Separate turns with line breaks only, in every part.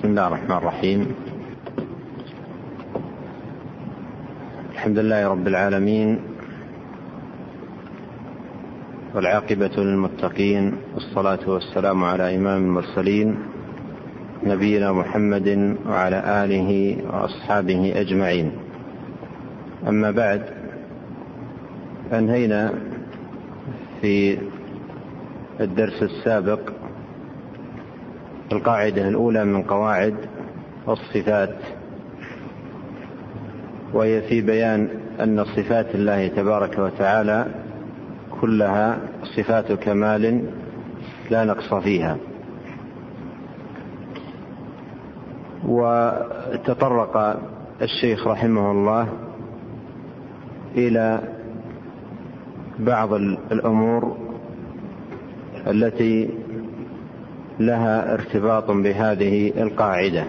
بسم الله الرحمن الرحيم. الحمد لله رب العالمين والعاقبة للمتقين والصلاة والسلام على إمام المرسلين نبينا محمد وعلى آله وأصحابه أجمعين. أما بعد أنهينا في الدرس السابق القاعدة الأولى من قواعد الصفات وهي في بيان أن صفات الله تبارك وتعالى كلها صفات كمال لا نقص فيها. وتطرق الشيخ رحمه الله إلى بعض الأمور التي لها ارتباط بهذه القاعدة.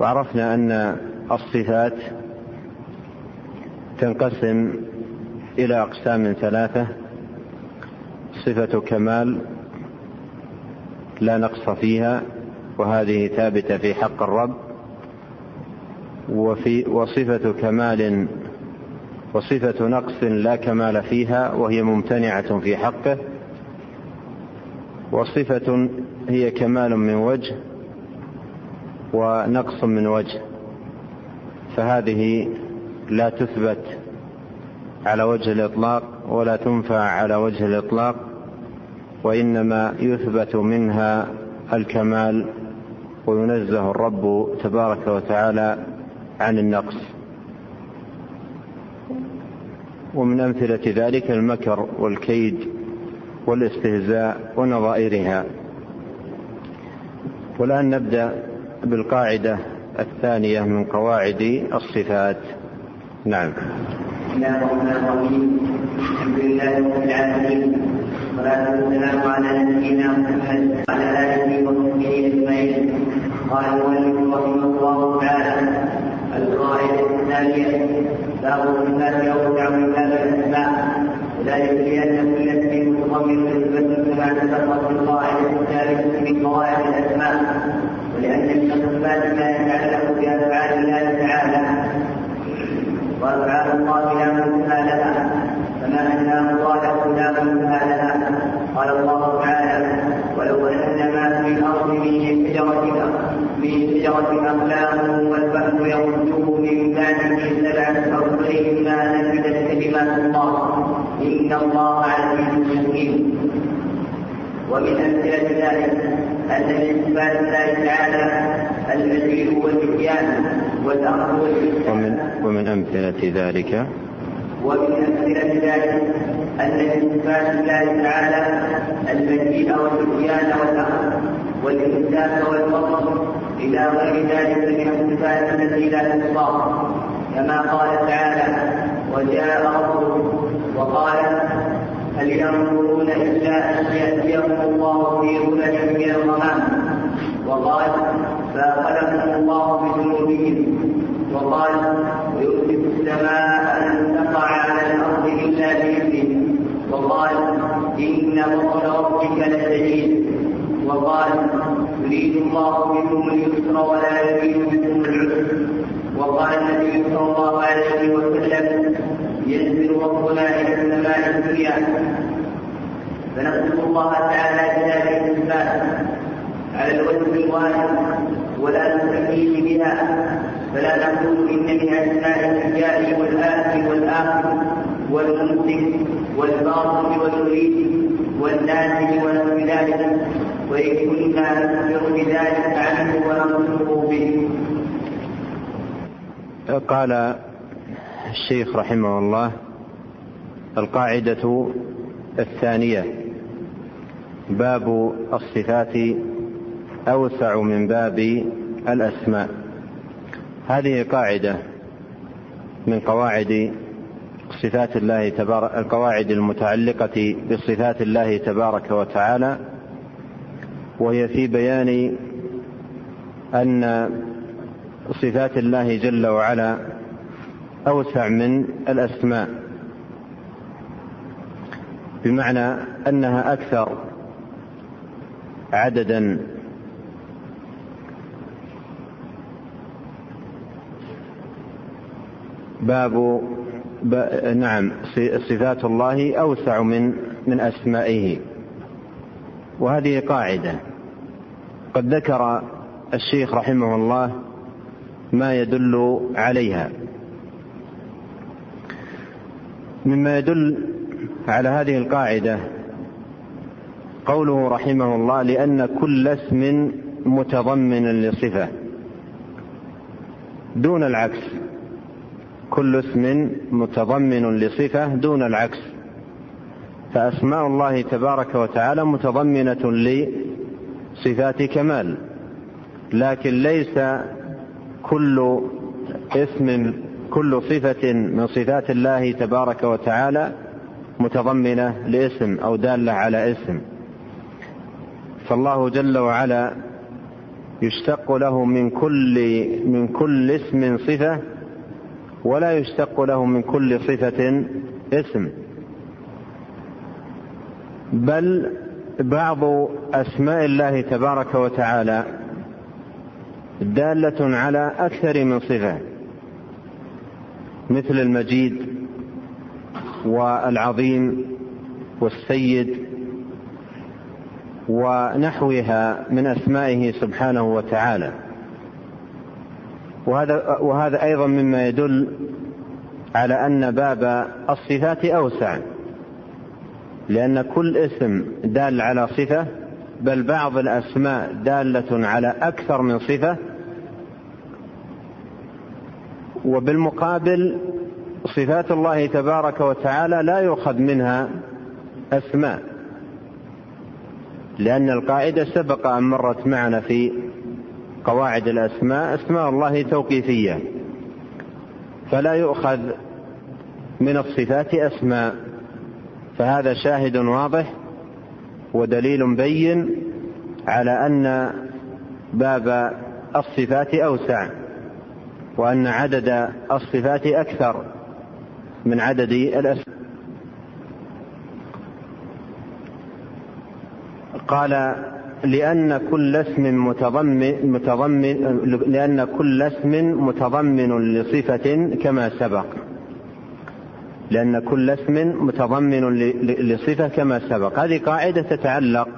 وعرفنا أن الصفات تنقسم إلى أقسام ثلاثة. صفة كمال لا نقص فيها وهذه ثابتة في حق الرب. وفي وصفة كمال وصفة نقص لا كمال فيها وهي ممتنعة في حقه. وصفة هي كمال من وجه ونقص من وجه. فهذه لا تثبت على وجه الإطلاق ولا تنفع على وجه الإطلاق وإنما يثبت منها الكمال وينزه الرب تبارك وتعالى عن النقص. ومن أمثلة ذلك المكر والكيد. والاستهزاء ونظائرها. والآن نبدأ بالقاعدة الثانية من قواعد الصفات. نعم.
بسم الله الرحمن الرحيم. الحمد لله رب العالمين. والصلاة والسلام على نبينا محمد وعلى آله وصحبه أجمعين. قال المؤلف رحمه الله تعالى القاعدة الثانية باب الصفات أوسع من باب الأسماء وذلك لأن متضمن نسبة كما تفرق القاعدة الثالثة من قواعد الأسماء ولأن من الصفات ما يتعلق بأفعال الله تعالى. وأفعال الله لا منتهى لها كما أنها قال لا منتهى لها قال الله تعالى ولو أن ما في الأرض من شجرة من شجرة أقلام والبحر يرده من بعده سبعة أرضين ما نفدت كلمات الله إن الله عزيز ومن أمثلة ذلك أن من صفات الله تعالى المجيء والإتيان والأمر والإحسان
ومن, ومن أمثلة ذلك؟
ومن أمثلة ذلك أن من صفات الله تعالى المجيء والإتيان والأمر والإحسان والفضل إلى غير ذلك من الصفات التي لا تحصى كما قال تعالى وجاء ربه وقال هل ينظرون إلا أن يأتيهم الله في ظلل من الغمام؟ وقال فأخذهم الله بذنوبهم وقال ويؤتي السماء أن تقع على الأرض إلا بإذنه. وقال إن بطل ربك لشديد. وقال يريد الله بكم اليسر ولا يريد بكم العسر. وقال النبي صلى الله عليه وسلم ينزل ربنا إلى السماء الدنيا. فنسال الله تعالى بهذه الصفات على الوجه الواحد ولا نسميه بها فلا نقول إن من أسماء الحجاء والآت والآخر والممسك والباطن والمريد والنازل ونحو ذلك وإن كنا نخبر بذلك عنه وننصره به.
قال الشيخ رحمه الله القاعدة الثانية. باب الصفات أوسع من باب الأسماء. هذه قاعدة من قواعد صفات الله تبارك القواعد المتعلقة بصفات الله تبارك وتعالى وهي في بيان أن صفات الله جل وعلا أوسع من الأسماء. بمعنى أنها أكثر عددا. باب نعم صفات الله أوسع من من أسمائه. وهذه قاعدة. قد ذكر الشيخ رحمه الله ما يدل عليها. مما يدل على هذه القاعدة. قوله رحمه الله لأن كل اسم متضمن لصفة. دون العكس. كل اسم متضمن لصفة دون العكس. فأسماء الله تبارك وتعالى متضمنة لصفات كمال. لكن ليس كل اسم كل صفة من صفات الله تبارك وتعالى متضمنة لاسم أو دالة على اسم. فالله جل وعلا يشتق له من كل من كل اسم صفة ولا يشتق له من كل صفة اسم. بل بعض أسماء الله تبارك وتعالى دالة على أكثر من صفة. مثل المجيد والعظيم والسيد ونحوها من أسمائه سبحانه وتعالى. وهذا وهذا أيضا مما يدل على أن باب الصفات أوسع لأن كل اسم دال على صفة بل بعض الأسماء دالة على أكثر من صفة وبالمقابل صفات الله تبارك وتعالى لا يؤخذ منها أسماء لأن القاعدة سبق أن مرت معنا في قواعد الأسماء أسماء الله توقيفية فلا يؤخذ من الصفات أسماء فهذا شاهد واضح ودليل بين على أن باب الصفات أوسع. وأن عدد الصفات أكثر من عدد الأسماء. قال لأن كل اسم متضمن متضمن لأن كل اسم متضمن لصفة كما سبق. لأن كل اسم متضمن لصفة كما سبق. هذه قاعدة تتعلق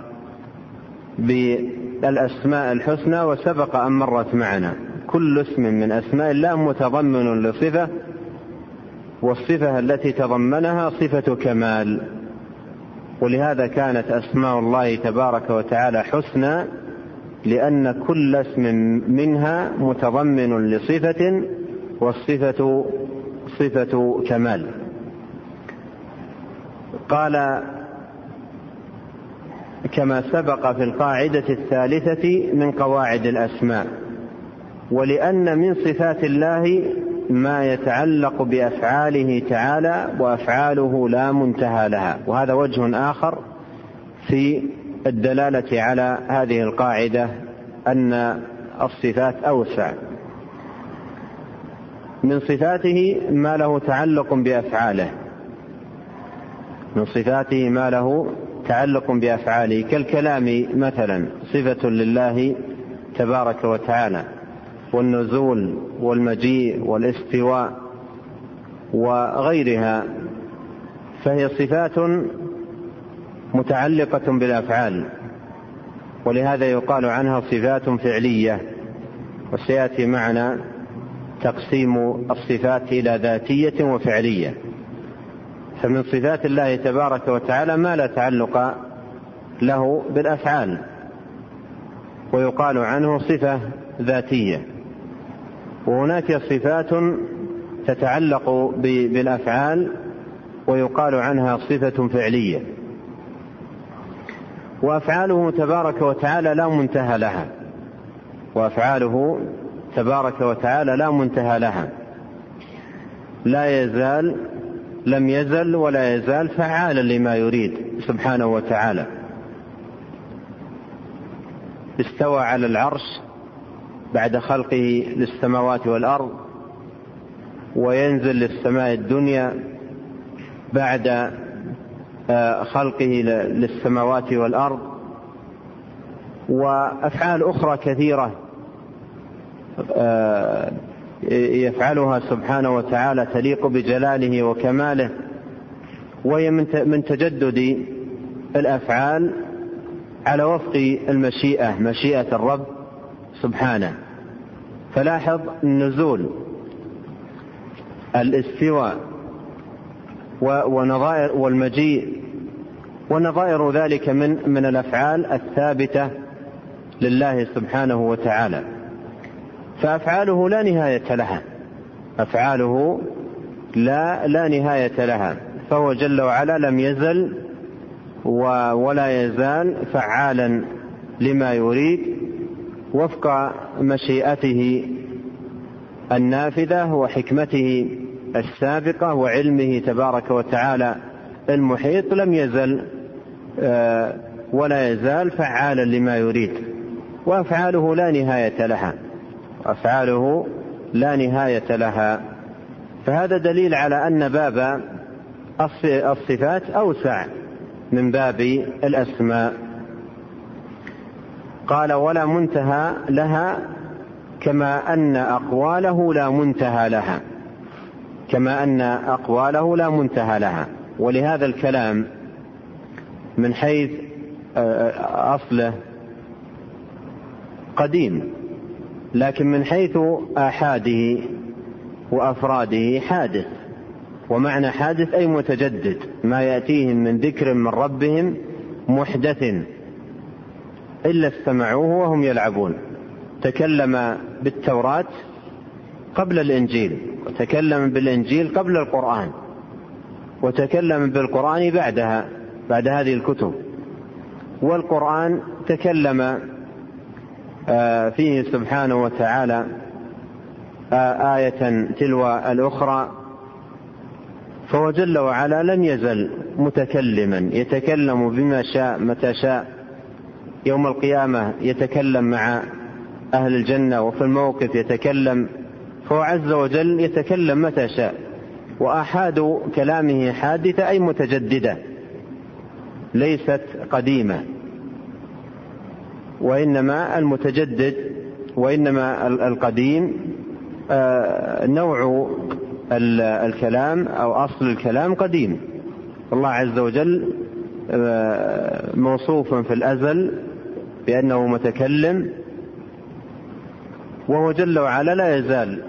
بالأسماء الحسنى وسبق أن مرت معنا. كل اسم من أسماء الله متضمن لصفة والصفة التي تضمنها صفة كمال. ولهذا كانت أسماء الله تبارك وتعالى حسنى لأن كل اسم منها متضمن لصفة والصفة صفة كمال. قال كما سبق في القاعدة الثالثة من قواعد الأسماء. ولأن من صفات الله ما يتعلق بأفعاله تعالى وأفعاله لا منتهى لها. وهذا وجه آخر في الدلالة على هذه القاعدة أن الصفات أوسع. من صفاته ما له تعلق بأفعاله. من صفاته ما له تعلق بأفعاله. كالكلام مثلا صفة لله تبارك وتعالى. والنزول والمجيء والاستواء وغيرها فهي صفات متعلقة بالأفعال ولهذا يقال عنها صفات فعلية وسيأتي معنا تقسيم الصفات إلى ذاتية وفعلية. فمن صفات الله تبارك وتعالى ما لا تعلق له بالأفعال ويقال عنه صفة ذاتية. وهناك صفات تتعلق بالأفعال ويقال عنها صفة فعلية. وأفعاله تبارك وتعالى لا منتهى لها. وأفعاله تبارك وتعالى لا منتهى لها. لا يزال لم يزل ولا يزال فعالا لما يريد سبحانه وتعالى. استوى على العرش بعد خلقه للسماوات والأرض وينزل للسماء الدنيا بعد آه، خلقه للسماوات والأرض. وأفعال أخرى كثيرة آه، يفعلها سبحانه وتعالى تليق بجلاله وكماله وهي من تجدد الأفعال على وفق المشيئة مشيئة الرب. سبحانه. فلاحظ النزول الاستواء ونظائر والمجيء. ونظائر ذلك من من الأفعال الثابتة لله سبحانه وتعالى. فأفعاله لا نهاية لها. أفعاله لا لا نهاية لها. فهو جل وعلا لم يزل ولا يزال فعالا لما يريد. وفق مشيئته النافذة وحكمته السابقة وعلمه تبارك وتعالى المحيط لم يزل آه، ولا يزال فعالا لما يريد وأفعاله لا نهاية لها أفعاله لا نهاية لها. فهذا دليل على أن باب الصفات أوسع من باب الأسماء. قال ولا منتهى لها كما أن أقواله لا منتهى لها. كما أن أقواله لا منتهى لها. ولهذا الكلام من حيث آه، أصله قديم لكن من حيث آحاده وأفراده حادث. ومعنى حادث أي متجدد ما يأتيهم من ذكر من ربهم محدث. إلا استمعوه وهم يلعبون. تكلم بالتوراة قبل الإنجيل وتكلم بالإنجيل قبل القرآن وتكلم بالقرآن بعدها بعد هذه الكتب. والقرآن تكلم آه، فيه سبحانه وتعالى آه، آية تلو الأخرى. فهو جل وعلا لم يزل متكلما يتكلم بما شاء متى شاء. يوم القيامة يتكلم مع أهل الجنة وفي الموقف يتكلم فهو عز وجل يتكلم متى شاء وآحاد كلامه حادثة أي متجددة ليست قديمة وإنما المتجدد وإنما القديم آه، نوع الكلام أو أصل الكلام قديم. الله عز وجل آه، موصوف في الأزل بأنه متكلم وهو جل وعلا لا يزال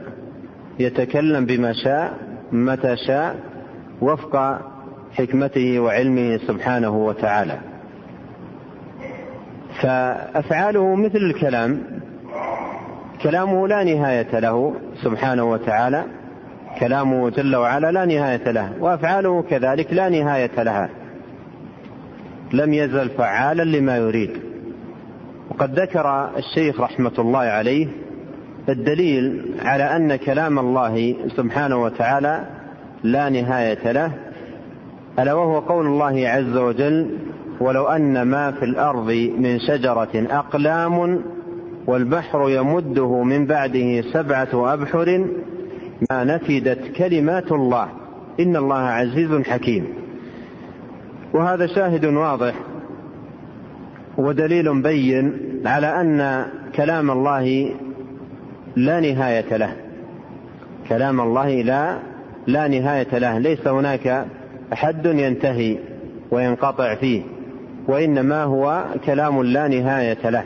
يتكلم بما شاء متى شاء وفق حكمته وعلمه سبحانه وتعالى. فأفعاله مثل الكلام كلامه لا نهاية له سبحانه وتعالى كلامه جل وعلا لا نهاية له وأفعاله كذلك لا نهاية لها. لم يزل فعالا لما يريد. وقد ذكر الشيخ رحمة الله عليه الدليل على أن كلام الله سبحانه وتعالى لا نهاية له ألا وهو قول الله عز وجل ولو أن ما في الأرض من شجرة أقلام والبحر يمده من بعده سبعة أبحر ما نفدت كلمات الله إن الله عزيز حكيم. وهذا شاهد واضح ودليل بين على أن كلام الله لا نهاية له. كلام الله لا لا نهاية له. ليس هناك حد ينتهي وينقطع فيه وإنما هو كلام لا نهاية له.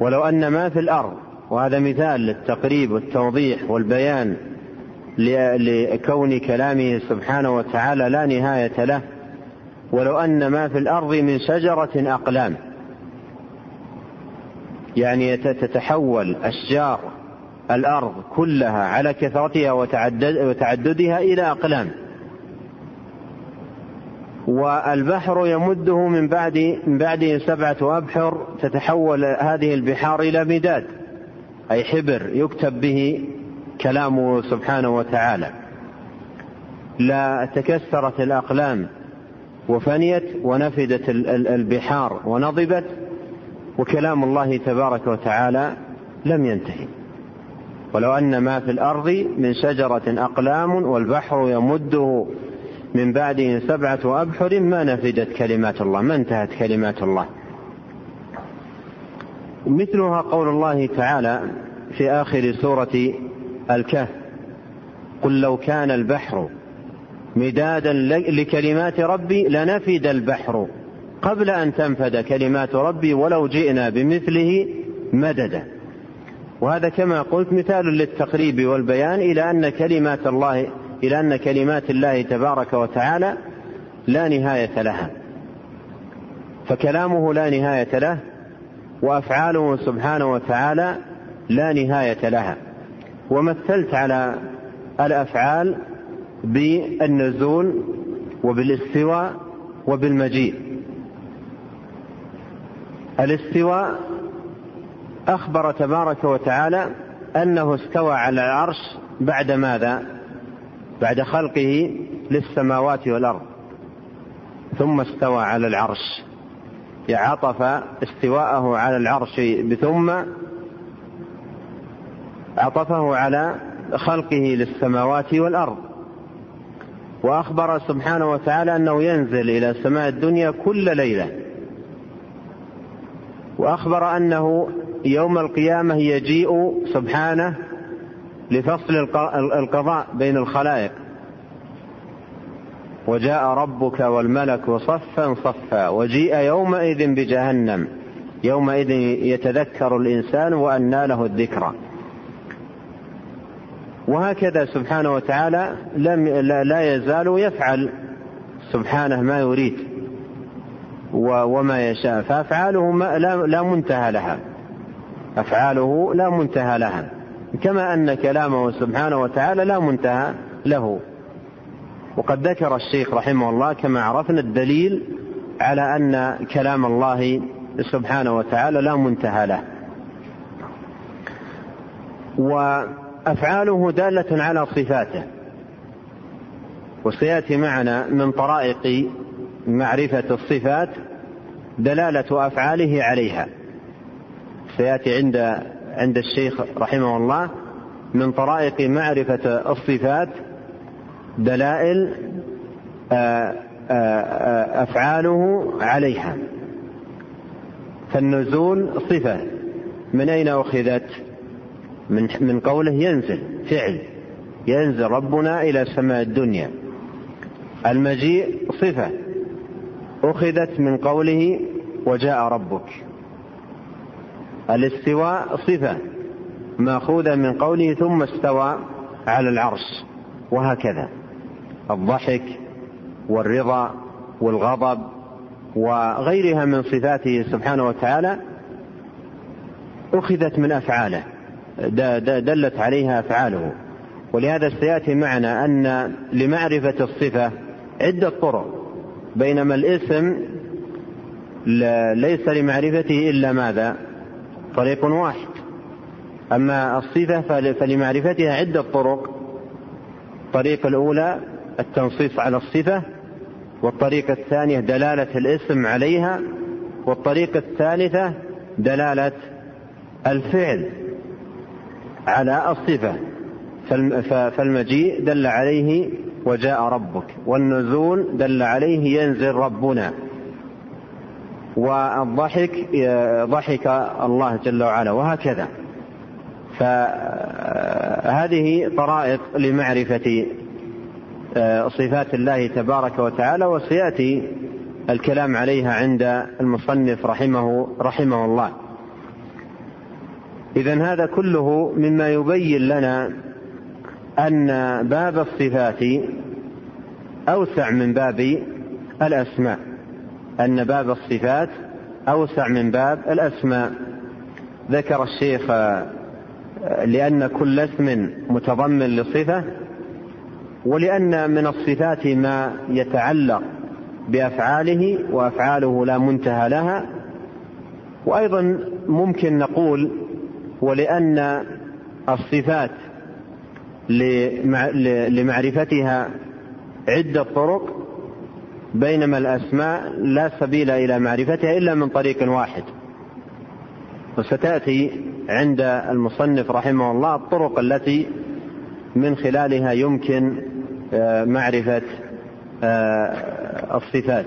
ولو أن ما في الأرض وهذا مثال للتقريب والتوضيح والبيان لكون كلامه سبحانه وتعالى لا نهاية له ولو أن ما في الأرض من شجرة أقلام. يعني تتحول أشجار الأرض كلها على كثرتها وتعدد وتعددها إلى أقلام. والبحر يمده من بعد من بعده سبعة أبحر تتحول هذه البحار إلى مداد أي حبر يكتب به كلامه سبحانه وتعالى. لا تكسرت الأقلام وفنيت ونفدت البحار ونضبت وكلام الله تبارك وتعالى لم ينتهي. ولو أن ما في الأرض من شجرة أقلام والبحر يمده من بعده سبعة أبحر ما نفدت كلمات الله ما انتهت كلمات الله. مثلها قول الله تعالى في آخر سورة الكهف قل لو كان البحر مدادا لكلمات ربي لنفد البحر قبل أن تنفد كلمات ربي ولو جئنا بمثله مددا. وهذا كما قلت مثال للتقريب والبيان إلى أن كلمات الله إلى أن كلمات الله تبارك وتعالى لا نهاية لها. فكلامه لا نهاية له وأفعاله سبحانه وتعالى لا نهاية لها. ومثلت على الأفعال بالنزول وبالاستواء وبالمجيء. الاستواء أخبر تبارك وتعالى أنه استوى على العرش بعد ماذا؟ بعد خلقه للسماوات والأرض. ثم استوى على العرش. عطف استواءه على العرش بثم عطفه على خلقه للسماوات والأرض. وأخبر سبحانه وتعالى أنه ينزل إلى سماء الدنيا كل ليلة. وأخبر أنه يوم القيامة يجيء سبحانه لفصل القضاء بين الخلائق. وجاء ربك والملك صفا صفا وجيء يومئذ بجهنم. يومئذ يتذكر الإنسان وأنى له الذكرى. وهكذا سبحانه وتعالى لم لا يزال يفعل. سبحانه ما يريد وما يشاء. فأفعاله ما لا منتهى لها. أفعاله لا منتهى لها. كما أن كلامه سبحانه وتعالى لا منتهى له. وقد ذكر الشيخ رحمه الله كما عرفنا الدليل على أن كلام الله سبحانه وتعالى لا منتهى له. وأفعاله دالة على صفاته. وسيأتي معنا من طرائق معرفة الصفات دلالة أفعاله عليها. سيأتي عند عند الشيخ رحمه الله من طرائق معرفة الصفات دلائل آه، آه، آه، أفعاله عليها. فالنزول صفة. من أين أخذت؟ من من قوله ينزل فعل. ينزل ربنا إلى سماء الدنيا. المجيء صفة. أخذت من قوله وجاء ربك. الاستواء صفة. ماخوذة من قوله ثم استوى على العرش. وهكذا. الضحك والرضا والغضب وغيرها من صفاته سبحانه وتعالى أخذت من أفعاله. دلت عليها أفعاله. ولهذا سيأتي معنا أن لمعرفة الصفة عدة طرق بينما الاسم ليس لمعرفته إلا ماذا؟ طريق واحد. أما الصفة فلمعرفتها عدة طرق الطريقة الأولى التنصيص على الصفة والطريقة الثانية دلالة الاسم عليها والطريقة الثالثة دلالة الفعل. على الصفة فالمجيء دل عليه وجاء ربك والنزول دل عليه ينزل ربنا. والضحك ضحك الله جل وعلا وهكذا. فهذه طرائق لمعرفة صفات الله تبارك وتعالى وسيأتي الكلام عليها عند المصنف رحمه رحمه الله. إذا هذا كله مما يبين لنا أن باب الصفات أوسع من باب الأسماء أن باب الصفات أوسع من باب الأسماء. ذكر الشيخ لأن كل اسم متضمن لصفة ولأن من الصفات ما يتعلق بأفعاله وأفعاله لا منتهى لها. وأيضا ممكن نقول ولأن الصفات لمعرفتها عدة طرق بينما الأسماء لا سبيل إلى معرفتها إلا من طريق واحد. وستأتي عند المصنف رحمه الله الطرق التي من خلالها يمكن آه، معرفة آه، الصفات.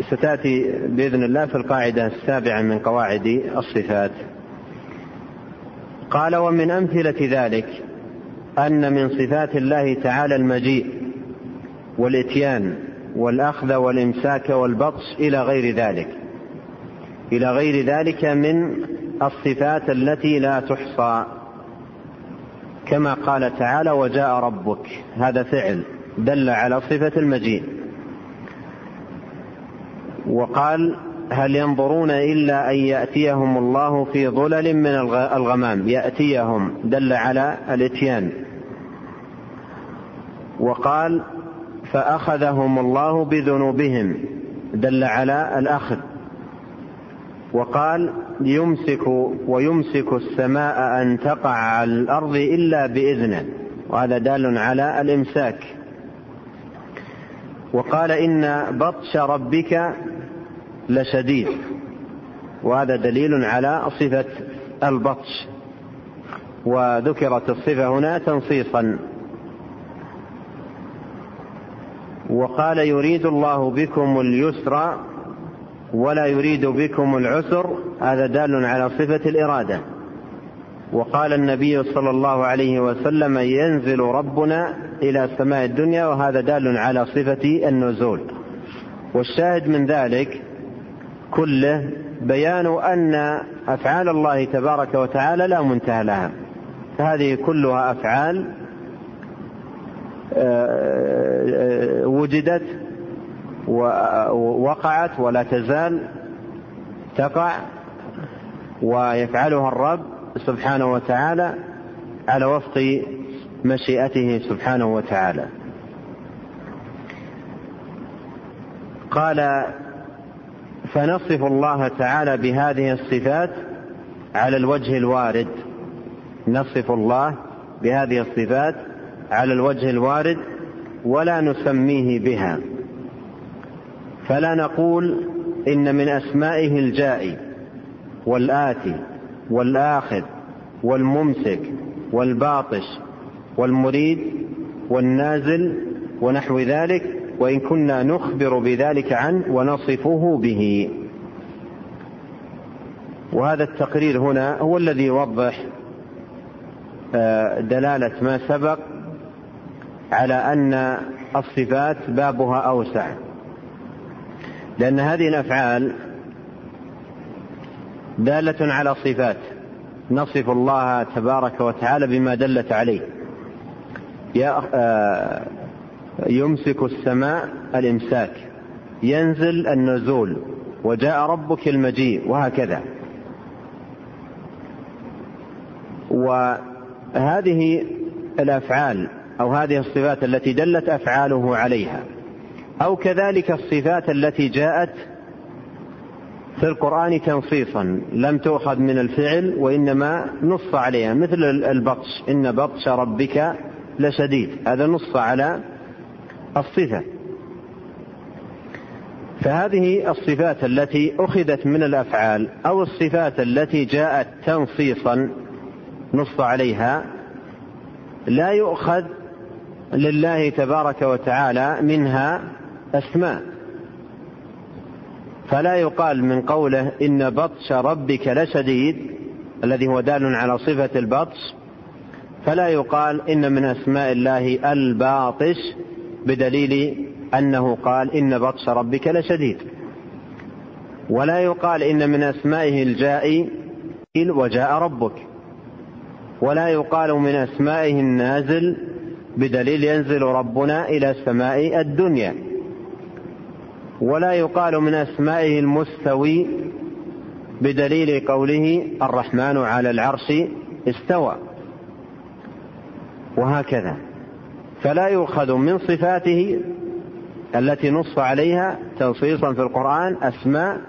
ستأتي بإذن الله في القاعدة السابعة من قواعد الصفات. قال ومن أمثلة ذلك أن من صفات الله تعالى المجيء والإتيان والأخذ والإمساك والبطش إلى غير ذلك إلى غير ذلك من الصفات التي لا تحصى. كما قال تعالى وجاء ربك. هذا فعل دل على صفة المجيء. وقال هل ينظرون إلا أن يأتيهم الله في ظلل من الغمام؟ يأتيهم دل على الإتيان. وقال فأخذهم الله بذنوبهم دل على الأخذ. وقال يمسك ويمسك السماء أن تقع على الأرض إلا باذنه وهذا دال على الإمساك. وقال إن بطش ربك لشديد. وهذا دليل على صفة البطش. وذكرت الصفة هنا تنصيصا. وقال يريد الله بكم اليسر ولا يريد بكم العسر. هذا دال على صفة الإرادة. وقال النبي صلى الله عليه وسلم ينزل ربنا إلى سماء الدنيا وهذا دال على صفة النزول. والشاهد من ذلك كله بيان أن أفعال الله تبارك وتعالى لا منتهى لها. فهذه كلها أفعال آه، آه، وجدت ووقعت ولا تزال تقع ويفعلها الرب سبحانه وتعالى على وفق مشيئته سبحانه وتعالى. قال فنصف الله تعالى بهذه الصفات على الوجه الوارد. نصف الله بهذه الصفات على الوجه الوارد ولا نسميه بها. فلا نقول إن من أسمائه الجائي والآتي والآخذ والممسك والباطش والمريد والنازل ونحو ذلك وإن كنا نخبر بذلك عنه ونصفه به. وهذا التقرير هنا هو الذي يوضح آه، دلالة ما سبق على أن الصفات بابها أوسع. لأن هذه الأفعال دالة على صفات. نصف الله تبارك وتعالى بما دلت عليه. آه، يمسك السماء الإمساك ينزل النزول وجاء ربك المجيء وهكذا. وهذه الأفعال أو هذه الصفات التي دلت أفعاله عليها أو كذلك الصفات التي جاءت في القرآن تنصيصا لم تؤخذ من الفعل وإنما نص عليها مثل البطش إن بطش ربك لشديد هذا نص على الصفة. فهذه الصفات التي أخذت من الأفعال أو الصفات التي جاءت تنصيصا نص عليها لا يؤخذ لله تبارك وتعالى منها أسماء. فلا يقال من قوله إن بطش ربك لشديد الذي هو دال على صفة البطش فلا يقال إن من أسماء الله الباطش بدليل أنه قال إن بطش ربك لشديد. ولا يقال إن من أسمائه الجائي وجاء ربك. ولا يقال من أسمائه النازل بدليل ينزل ربنا إلى سماء الدنيا. ولا يقال من أسمائه المستوي بدليل قوله الرحمن على العرش استوى. وهكذا. فلا يؤخذ من صفاته التي نص عليها تنصيصا في القرآن أسماء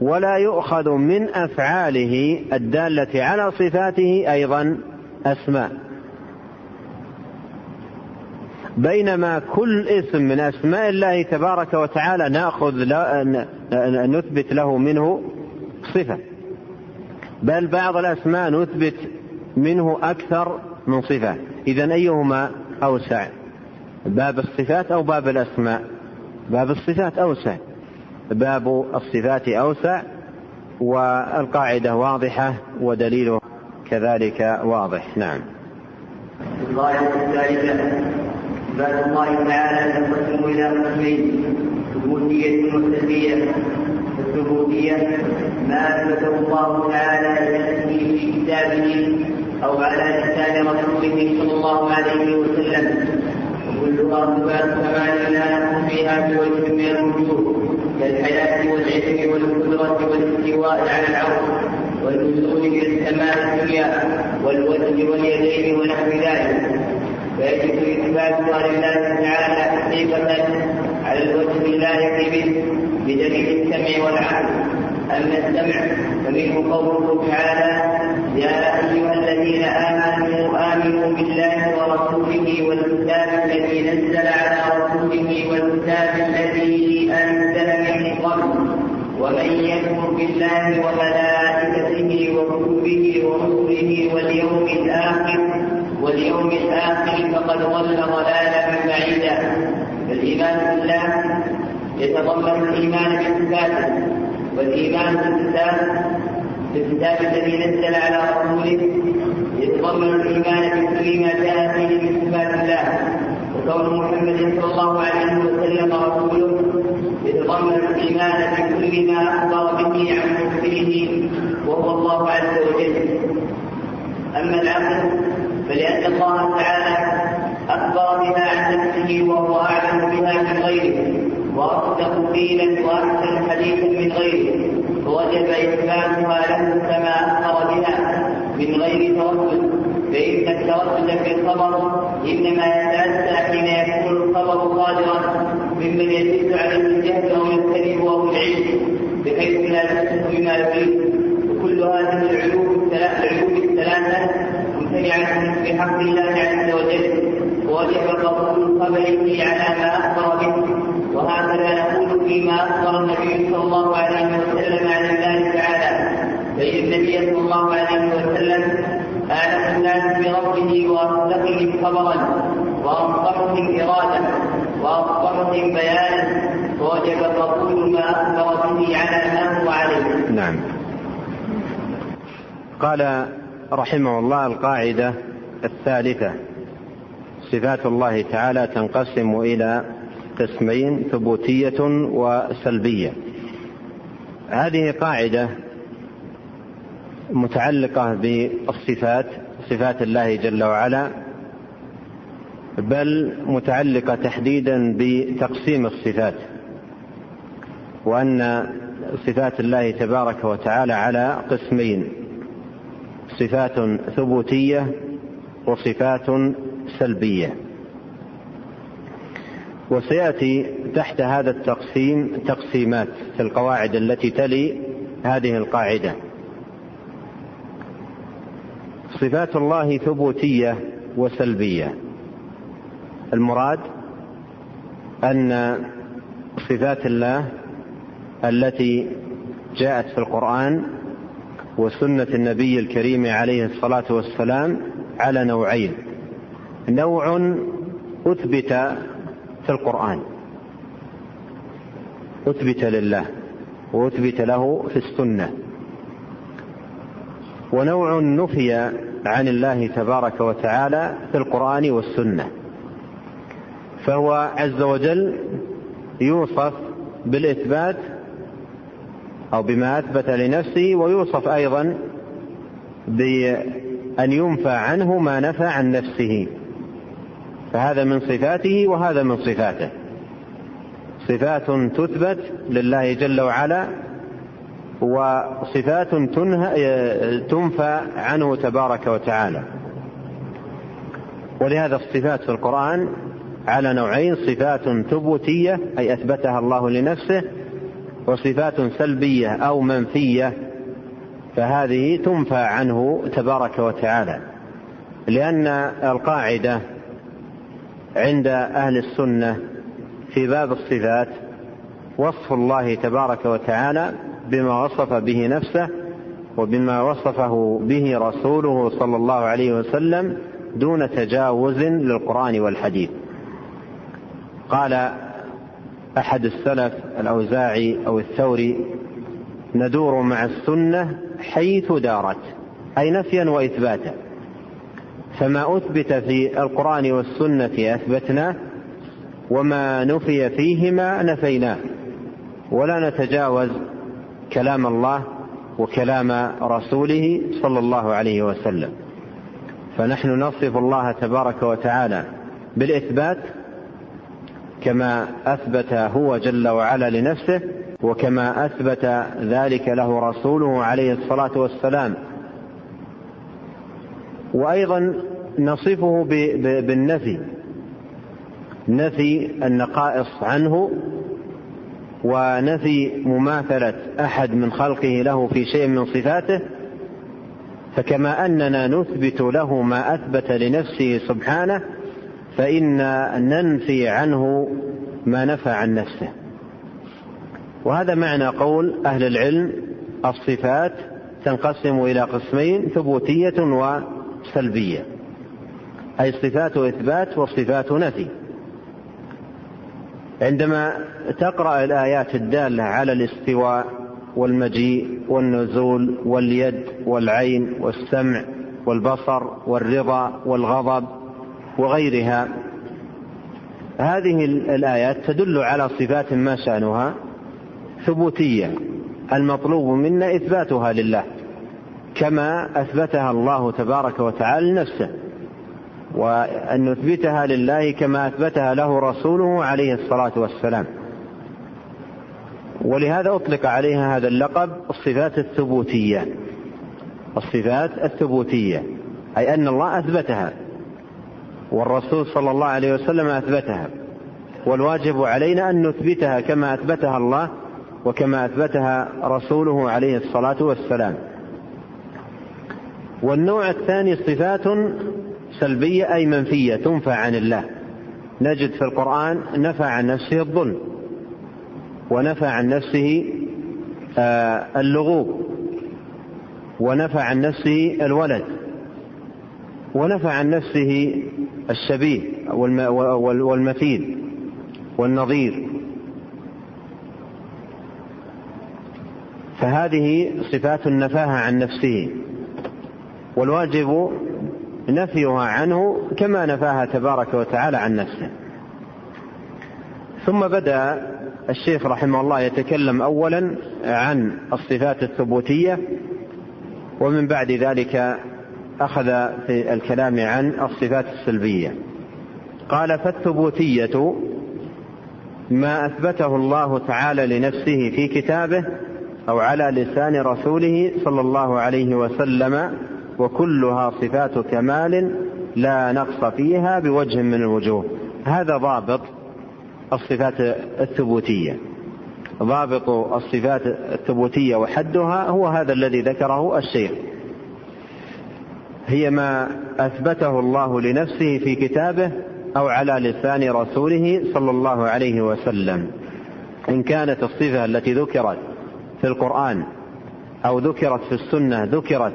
ولا يؤخذ من أفعاله الدالة على صفاته أيضا أسماء. بينما كل اسم من أسماء الله تبارك وتعالى نأخذ نثبت له منه صفة. بل بعض الأسماء نثبت منه أكثر من صفة. اذا أيهما؟ أوسع. باب الصفات أو باب الأسماء؟ باب الصفات أوسع. باب الصفات أوسع والقاعدة واضحة ودليله كذلك واضح. نعم.
القاعدة الثالثة صفات الله تعالى تنقسم إلى قسمين ثبوتية وسلبية الثبوتية ما أثبته الله تعالى لنفسه في كتابه. أو على لسان رسوله صلى الله عليه وسلم. وكلها صفات كمال لا نحن فيها بوجه من الوجوه كالحياة والعلم والقدرة والاستواء على العرش والنزول إلى السماء الدنيا والوجه واليدين ونحو ذلك فيجب إثباتها لله تعالى حقيقة على الوجه اللائق به بدليل السمع والعقل. أما السمع فمنه قوله تعالى يا أيها الذين آمنوا آمنوا بالله ورسوله والكتاب الذي نزل على رسوله والكتاب الذي أنزل من قبل ومن يكفر بالله وملائكته وكتبه ورسله واليوم الآخر واليوم الآخر فقد ضل ضلالا بعيدا فالإيمان بالله يتضمن الإيمان بصفاته. والإيمان بالكتاب بالكتاب الذي نزل على رسوله يتضمن الإيمان بكل ما جاء فيه من صفات الله وكون محمد صلى الله عليه وسلم رسوله يتضمن الإيمان بكل ما أخبر به عن مرسله وهو الله عز وجل. أما العقل فلأن الله تعالى أخبر بها عن نفسه وهو أعلم بها من غيره وأصدق قيلا وأحسن حديثا من غيره. فوجب إثباتها له كما أخبر بها. من غير تردد فإن التردد في الخبر إنما يتأتى حين يكون الخبر صادرا ممن يدل عليه الجهل أو يختلف أو العلم بحيث لا تحسن بما يريد. وكل هذه العلوم العلوم الثلاثة ممتنعة في حق الله عز وجل. ووجب قبول خبره على ما أخبر به وهكذا نقول فيما أخبر النبي صلى الله عليه وسلم عن الله تعالى فإن النبي صلى الله عليه وسلم أعلم الناس بربه وأصدقهم خبرا وأنصحهم إرادة وأفضلهم بيانا فوجب قبول ما أخبر به على ما هو عليه.
نعم. قال رحمه الله القاعدة الثالثة صفات الله تعالى تنقسم إلى قسمين ثبوتية وسلبية. هذه قاعدة متعلقة بالصفات صفات الله جل وعلا بل متعلقة تحديدا بتقسيم الصفات وأن صفات الله تبارك وتعالى على قسمين صفات ثبوتية وصفات سلبية. وسيأتي تحت هذا التقسيم تقسيمات في القواعد التي تلي هذه القاعدة. صفات الله ثبوتية وسلبية. المراد أن صفات الله التي جاءت في القرآن وسنة النبي الكريم عليه الصلاة والسلام على نوعين. نوع أثبت في القرآن أثبت لله وأثبت له في السنة. ونوع نفي عن الله تبارك وتعالى في القرآن والسنة. فهو عز وجل يوصف بالإثبات أو بما أثبت لنفسه ويوصف أيضا بأن ينفى عنه ما نفى عن نفسه. فهذا من صفاته وهذا من صفاته. صفات تثبت لله جل وعلا وصفات تنفى عنه تبارك وتعالى. ولهذا الصفات في القرآن على نوعين صفات ثبوتية أي أثبتها الله لنفسه وصفات سلبية أو منفية. فهذه تنفى عنه تبارك وتعالى. لأن القاعدة عند أهل السنة في باب الصفات وصف الله تبارك وتعالى بما وصف به نفسه وبما وصفه به رسوله صلى الله عليه وسلم دون تجاوز للقرآن والحديث. قال أحد السلف الأوزاعي أو الثوري ندور مع السنة حيث دارت أي نفيا وإثباتا. فما أثبت في القرآن والسنة أثبتناه وما نفي فيهما نفيناه. ولا نتجاوز كلام الله وكلام رسوله صلى الله عليه وسلم. فنحن نصف الله تبارك وتعالى بالإثبات كما أثبت هو جل وعلا لنفسه وكما أثبت ذلك له رسوله عليه الصلاة والسلام. وأيضا نصفه بالنفي نفي النقائص عنه ونفي مماثلة أحد من خلقه له في شيء من صفاته فكما أننا نثبت له ما أثبت لنفسه سبحانه فانا ننفي عنه ما نفى عن نفسه. وهذا معنى قول أهل العلم الصفات تنقسم إلى قسمين ثبوتية وسلبية أي صفات إثبات وصفات نفي. عندما تقرأ الآيات الدالة على الاستواء والمجيء والنزول واليد والعين والسمع والبصر والرضا والغضب وغيرها هذه الآيات تدل على صفات ما شأنها ثبوتية المطلوب منا إثباتها لله كما أثبتها الله تبارك وتعالى لنفسه. وأن نثبتها لله كما أثبتها له رسوله عليه الصلاة والسلام. ولهذا أطلق عليها هذا اللقب الصفات الثبوتية. الصفات الثبوتية. أي أن الله أثبتها. والرسول صلى الله عليه وسلم أثبتها. والواجب علينا أن نثبتها كما أثبتها الله وكما أثبتها رسوله عليه الصلاة والسلام. والنوع الثاني صفات سلبية أي منفية تنفى عن الله. نجد في القرآن نفى عن نفسه الظلم ونفى عن نفسه آه، اللغوب ونفى عن نفسه الولد ونفى عن نفسه الشبيه والمثيل والنظير. فهذه صفات نفاها عن نفسه. والواجب نفيها عنه كما نفاها تبارك وتعالى عن نفسه. ثم بدأ الشيخ رحمه الله يتكلم اولا عن الصفات الثبوتية ومن بعد ذلك أخذ في الكلام عن الصفات السلبية. قال فالثبوتية ما أثبته الله تعالى لنفسه في كتابه أو على لسان رسوله صلى الله عليه وسلم وكلها صفات كمال لا نقص فيها بوجه من الوجوه. هذا ضابط الصفات الثبوتية. ضابط الصفات الثبوتية وحدها هو هذا الذي ذكره الشيخ. هي ما أثبته الله لنفسه في كتابه أو على لسان رسوله صلى الله عليه وسلم. إن كانت الصفة التي ذكرت في القرآن أو ذكرت في السنة ذكرت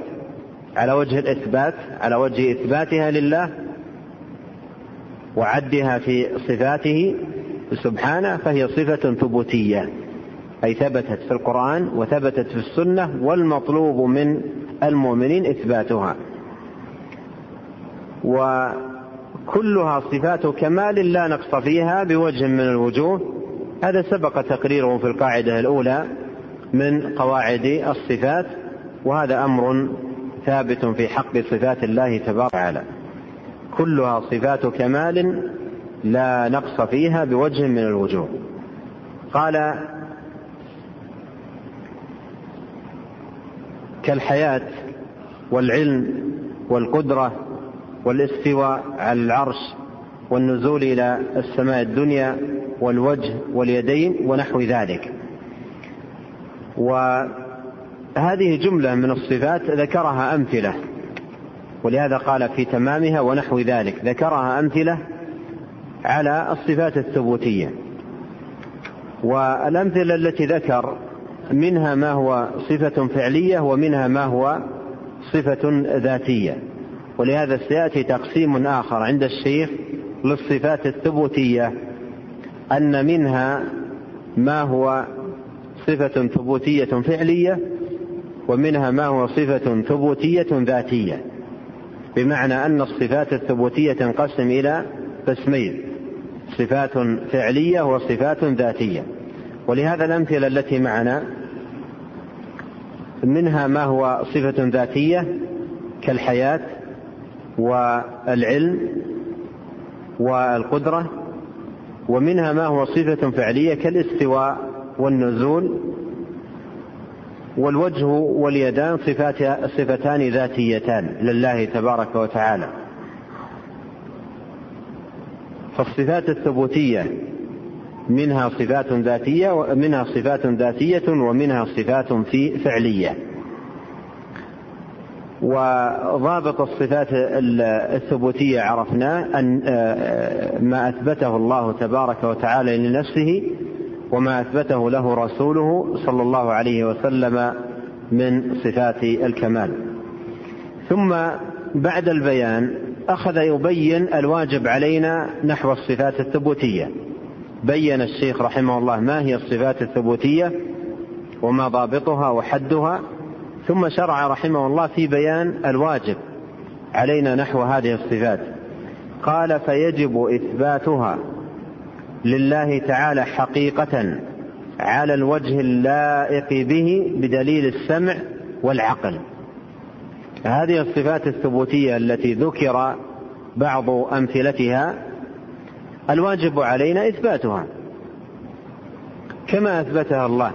على وجه الإثبات على وجه إثباتها لله وعدها في صفاته سبحانه فهي صفة ثبوتية. أي ثبتت في القرآن وثبتت في السنة والمطلوب من المؤمنين إثباتها. وكلها صفات كمال لا نقص فيها بوجه من الوجوه. هذا سبق تقريره في القاعدة الأولى من قواعد الصفات وهذا أمر ثابت في حق صفات الله تبارك وتعالى. كلها صفات كمال لا نقص فيها بوجه من الوجوه. قال كالحياة والعلم والقدرة والاستواء على العرش والنزول إلى السماء الدنيا والوجه واليدين ونحو ذلك. وهذه جملة من الصفات ذكرها أمثلة ولهذا قال في تمامها ونحو ذلك ذكرها أمثلة على الصفات الثبوتية. والأمثلة التي ذكر منها ما هو صفة فعلية ومنها ما هو صفة ذاتية. ولهذا سيأتي تقسيم آخر عند الشيخ للصفات الثبوتية أن منها ما هو صفة ثبوتية فعلية ومنها ما هو صفة ثبوتية ذاتية. بمعنى أن الصفات الثبوتية تنقسم إلى قسمين. صفات فعلية وصفات ذاتية. ولهذا الأمثلة التي معنا منها ما هو صفة ذاتية كالحياة والعلم والقدرة ومنها ما هو صفة فعلية كالاستواء والنزول والوجه واليدان صفتان ذاتيتان لله تبارك وتعالى. فالصفات الثبوتية منها صفات ذاتية ومنها صفات ذاتية ومنها صفات في فعلية. وضابط الصفات الثبوتية عرفناه أن ما أثبته الله تبارك وتعالى لنفسه وما أثبته له رسوله صلى الله عليه وسلم من صفات الكمال. ثم بعد البيان أخذ يبين الواجب علينا نحو الصفات الثبوتية. بين الشيخ رحمه الله ما هي الصفات الثبوتية وما ضابطها وحدها ثم شرع رحمه الله في بيان الواجب علينا نحو هذه الصفات. قال فيجب إثباتها. لله تعالى حقيقة على الوجه اللائق به بدليل السمع والعقل. هذه الصفات الثبوتية التي ذكر بعض أمثلتها الواجب علينا إثباتها. كما أثبتها الله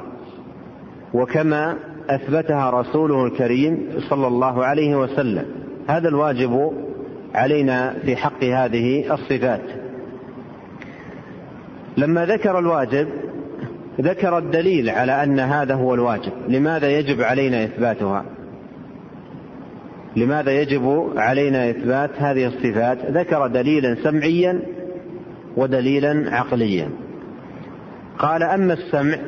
وكما أثبتها رسوله الكريم صلى الله عليه وسلم. هذا الواجب علينا في حق هذه الصفات. لما ذكر الواجب ذكر الدليل على أن هذا هو الواجب. لماذا يجب علينا إثباتها؟ لماذا يجب علينا إثبات هذه الصفات؟ ذكر دليلا سمعيا ودليلا عقليا. قال أما السمع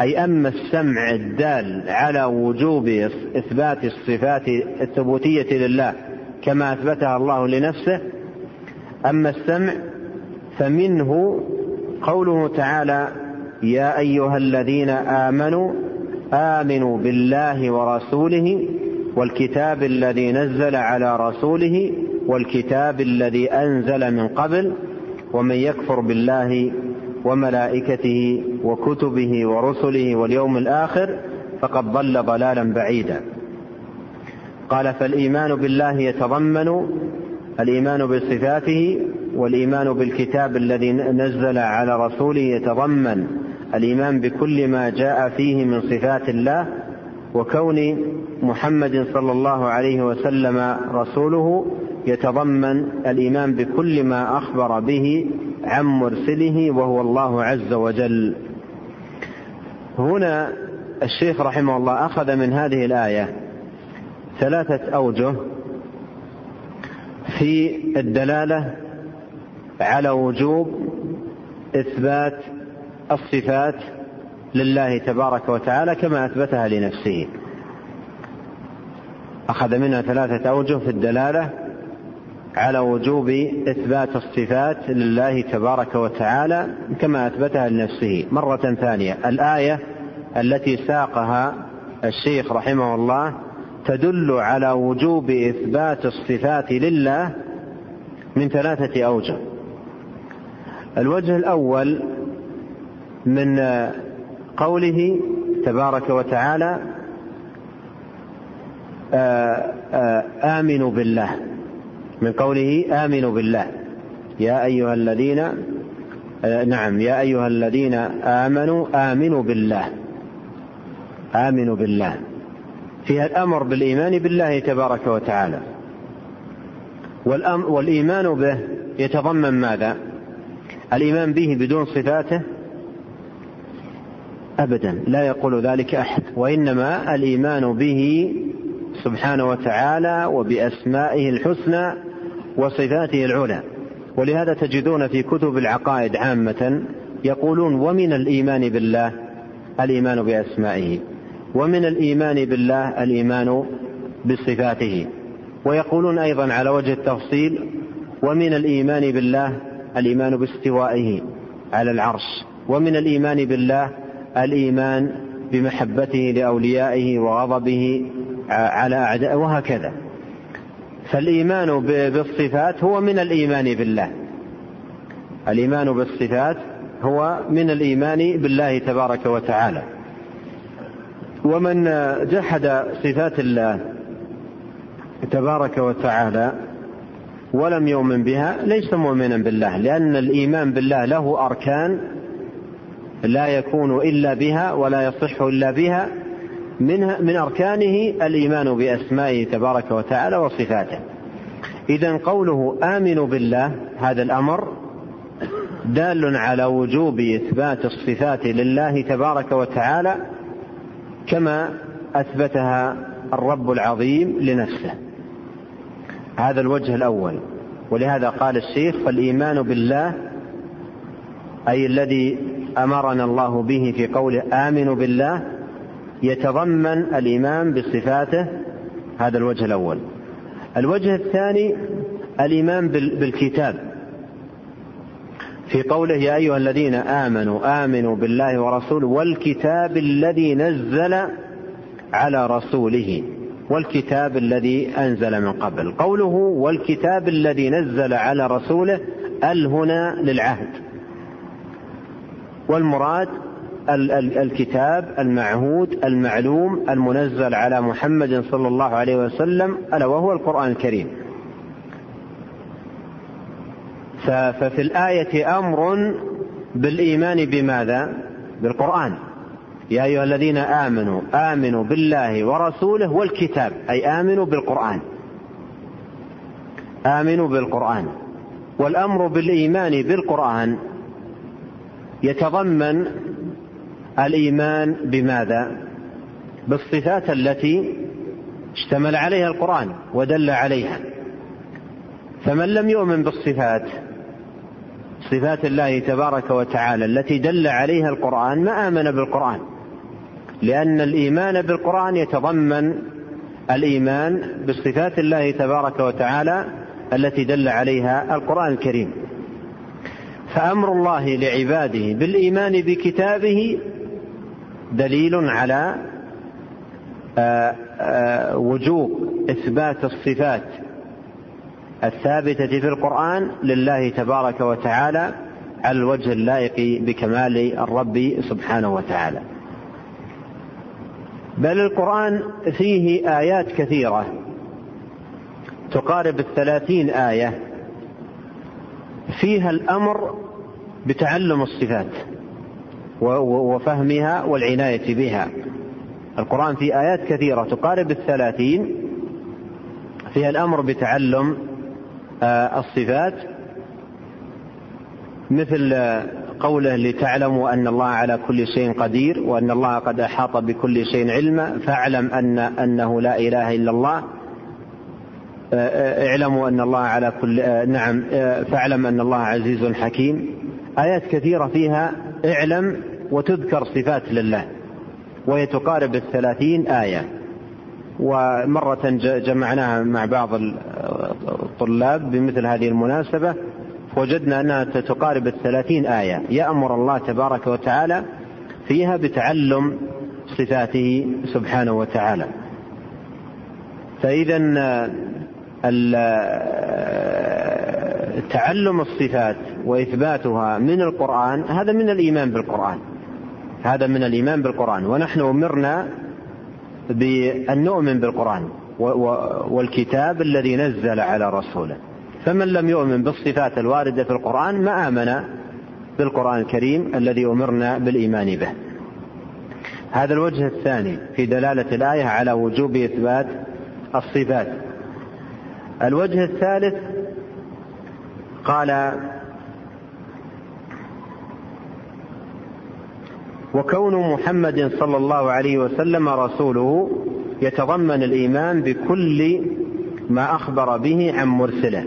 أي أما السمع الدال على وجوب إثبات الصفات الثبوتية لله كما أثبتها الله لنفسه أما السمع فمنه قوله تعالى يا أيها الذين آمنوا آمنوا بالله ورسوله والكتاب الذي نزل على رسوله والكتاب الذي أنزل من قبل ومن يكفر بالله وملائكته وكتبه ورسله واليوم الآخر فقد ضل ضلالا بعيدا. قال فالإيمان بالله يتضمن الإيمان بصفاته والإيمان بالكتاب الذي نزل على رسوله يتضمن الإيمان بكل ما جاء فيه من صفات الله وكون محمد صلى الله عليه وسلم رسوله يتضمن الإيمان بكل ما أخبر به عن مرسله وهو الله عز وجل. هنا الشيخ رحمه الله أخذ من هذه الآية ثلاثة أوجه في الدلالة على وجوب إثبات الصفات لله تبارك وتعالى كما أثبتها لنفسه. أخذ منها ثلاثة أوجه في الدلالة على وجوب إثبات الصفات لله تبارك وتعالى كما أثبتها لنفسه. مرة ثانية الآية التي ساقها الشيخ رحمه الله تدل على وجوب إثبات الصفات لله من ثلاثة أوجه. الوجه الأول من قوله تبارك وتعالى آه، آه، آمنوا بالله. من قوله آمنوا بالله. يا أيها الذين آه، نعم يا أيها الذين آمنوا آمنوا بالله. آمنوا بالله. فيها الأمر بالإيمان بالله تبارك وتعالى. والإيمان به يتضمن ماذا؟ الإيمان به بدون صفاته أبدا لا يقول ذلك أحد. وإنما الإيمان به سبحانه وتعالى وبأسمائه الحسنى وصفاته العلى. ولهذا تجدون في كتب العقائد عامة يقولون ومن الإيمان بالله الإيمان بأسمائه. ومن الإيمان بالله الإيمان بصفاته. ويقولون أيضا على وجه التفصيل ومن الإيمان بالله الإيمان باستوائه على العرش. ومن الإيمان بالله الإيمان بمحبته لأوليائه وغضبه على أعدائه وهكذا. فالإيمان بالصفات هو من الإيمان بالله. الإيمان بالصفات هو من الإيمان بالله تبارك وتعالى. ومن جحد صفات الله تبارك وتعالى ولم يؤمن بها ليس مؤمنا بالله لأن الإيمان بالله له أركان لا يكون إلا بها ولا يصح إلا بها من من أركانه الإيمان بأسمائه تبارك وتعالى وصفاته. إذا قوله آمنوا بالله هذا الأمر دال على وجوب إثبات الصفات لله تبارك وتعالى كما أثبتها الرب العظيم لنفسه. هذا الوجه الأول. ولهذا قال الشيخ فالإيمان بالله أي الذي أمرنا الله به في قوله آمنوا بالله يتضمن الإيمان بصفاته. هذا الوجه الأول. الوجه الثاني الإيمان بالكتاب. في قوله يا أيها الذين آمنوا آمنوا بالله ورسوله والكتاب الذي نزل على رسوله والكتاب الذي أنزل من قبل. قوله والكتاب الذي نزل على رسوله ال هنا للعهد. والمراد الكتاب المعهود المعلوم المنزل على محمد صلى الله عليه وسلم ألا وهو القرآن الكريم. ففي الآية أمر بالإيمان بماذا؟ بالقرآن. يا أيها الذين آمنوا آمنوا بالله ورسوله والكتاب. أي آمنوا بالقرآن. آمنوا بالقرآن. والأمر بالإيمان بالقرآن يتضمن الإيمان بماذا؟ بالصفات التي اشتمل عليها القرآن ودل عليها. فمن لم يؤمن بالصفات صفات الله تبارك وتعالى التي دل عليها القرآن ما آمن بالقرآن. لأن الإيمان بالقرآن يتضمن الإيمان بصفات الله تبارك وتعالى التي دل عليها القرآن الكريم. فأمر الله لعباده بالإيمان بكتابه دليل على آه، آه، وجوب إثبات الصفات الثابتة في القرآن لله تبارك وتعالى على الوجه اللائق بكمال الرب سبحانه وتعالى. بل القرآن فيه آيات كثيرة. تقارب الثلاثين آية. فيها الأمر بتعلم الصفات وفهمها والعناية بها. القرآن في آيات كثيرة. تقارب الثلاثين. فيها الأمر بتعلم الصفات مثل قوله لتعلموا أن الله على كل شيء قدير وأن الله قد أحاط بكل شيء علما فاعلم أن أنه لا إله إلا الله. آه، آه، اعلموا أن الله على كل نعم فاعلم أن الله عزيز حكيم. آيات كثيرة فيها اعلم وتذكر صفات لله وهي تقارب الثلاثين آية. ومرة جمعناها مع بعض الطلاب بمثل هذه المناسبة وجدنا أنها تقارب الثلاثين آية. يأمر الله تبارك وتعالى فيها بتعلم صفاته سبحانه وتعالى. فإذا تعلم الصفات وإثباتها من القرآن هذا من الإيمان بالقرآن. هذا من الإيمان بالقرآن. ونحن أمرنا بأن نؤمن بالقرآن والكتاب الذي نزل على رسوله. فمن لم يؤمن بالصفات الواردة في القرآن ما آمن بالقرآن الكريم الذي أمرنا بالإيمان به. هذا الوجه الثاني في دلالة الآية على وجوب إثبات الصفات. الوجه الثالث قال وكون محمد صلى الله عليه وسلم رسوله يتضمن الإيمان بكل ما أخبر به عن مرسله.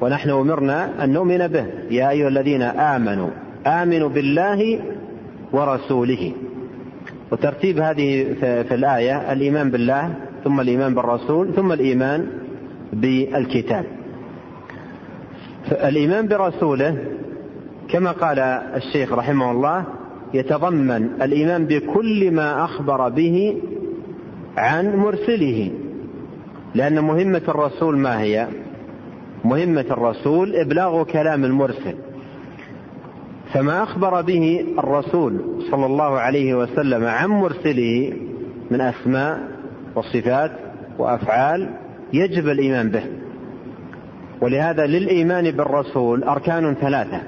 ونحن أمرنا أن نؤمن به. يا أيها الذين آمنوا آمنوا بالله ورسوله. وترتيب هذه في الآية الإيمان بالله ثم الإيمان بالرسول ثم الإيمان بالكتاب. الإيمان برسوله كما قال الشيخ رحمه الله يتضمن الإيمان بكل ما أخبر به عن مرسله. لأن مهمة الرسول ما هي؟ مهمة الرسول إبلاغ كلام المرسل. فما أخبر به الرسول صلى الله عليه وسلم عن مرسله من أسماء وصفات وأفعال يجب الإيمان به. ولهذا للإيمان بالرسول أركان ثلاثة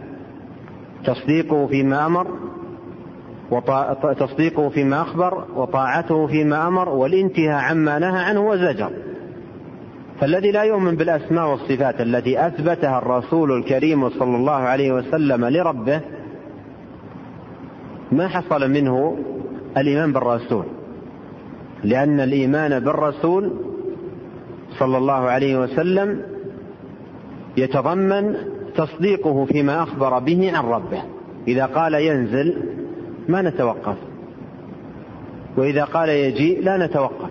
تصديقه فيما أمر تصديقه فيما أخبر وطاعته فيما أمر والانتهاء عما نهى عنه وزجر. فالذي لا يؤمن بالأسماء والصفات التي أثبتها الرسول الكريم صلى الله عليه وسلم لربه ما حصل منه الإيمان بالرسول. لأن الإيمان بالرسول صلى الله عليه وسلم يتضمن تصديقه فيما أخبر به عن ربه. إذا قال ينزل ما نتوقف. وإذا قال يجيء لا نتوقف.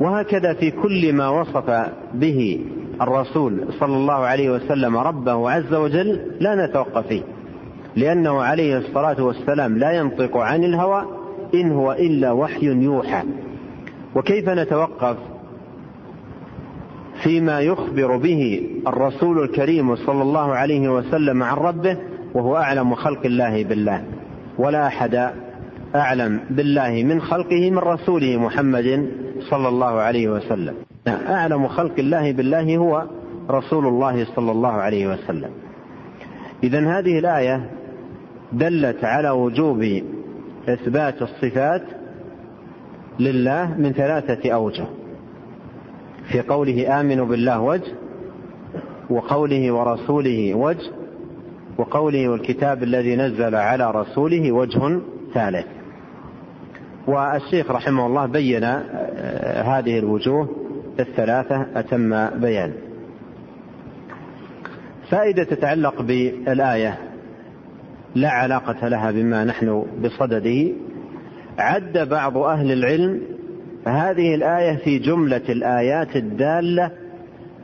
وهكذا في كل ما وصف به الرسول صلى الله عليه وسلم ربه عز وجل لا نتوقف فيه. لأنه عليه الصلاة والسلام لا ينطق عن الهوى إن هو إلا وحي يوحى. وكيف نتوقف فيما يخبر به الرسول الكريم صلى الله عليه وسلم عن ربه وهو أعلم خلق الله بالله؟ ولا أحد أعلم بالله من خلقه من رسوله محمد صلى الله عليه وسلم. أعلم خلق الله بالله هو رسول الله صلى الله عليه وسلم. إذا هذه الآية دلت على وجوب إثبات الصفات لله من ثلاثة أوجه. في قوله آمنوا بالله وجه وقوله ورسوله وجه وقوله والكتاب الذي نزل على رسوله وجه ثالث. والشيخ رحمه الله بين آه، هذه الوجوه الثلاثة أتم بيان. فائدة تتعلق بالآية لا علاقة لها بما نحن بصدده. عد بعض أهل العلم هذه الآية في جملة الآيات الدالة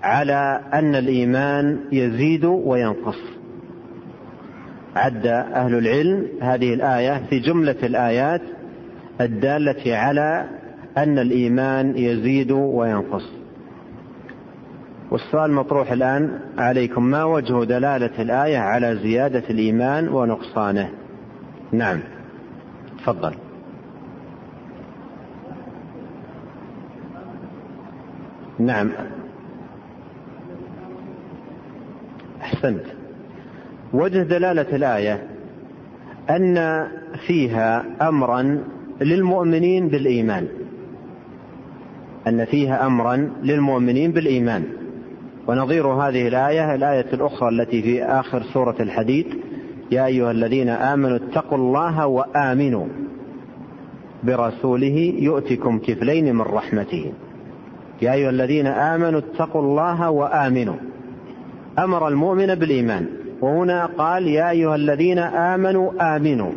على أن الإيمان يزيد وينقص. عد أهل العلم هذه الآية في جملة الآيات الدالة على أن الإيمان يزيد وينقص. والسؤال مطروح الآن عليكم ما وجه دلالة الآية على زيادة الإيمان ونقصانه؟ نعم. تفضل. نعم. أحسنت. وجه دلالة الآية أن فيها أمرا للمؤمنين بالإيمان. أن فيها أمرا للمؤمنين بالإيمان. ونظير هذه الآية الآية الأخرى التي في آخر سورة الحديد يا أيها الذين آمنوا اتقوا الله وآمنوا برسوله يؤتكم كفلين من رحمته. يا أيها الذين آمنوا اتقوا الله وآمنوا. أمر المؤمن بالإيمان. وهنا قال يا أيها الذين آمنوا آمنوا.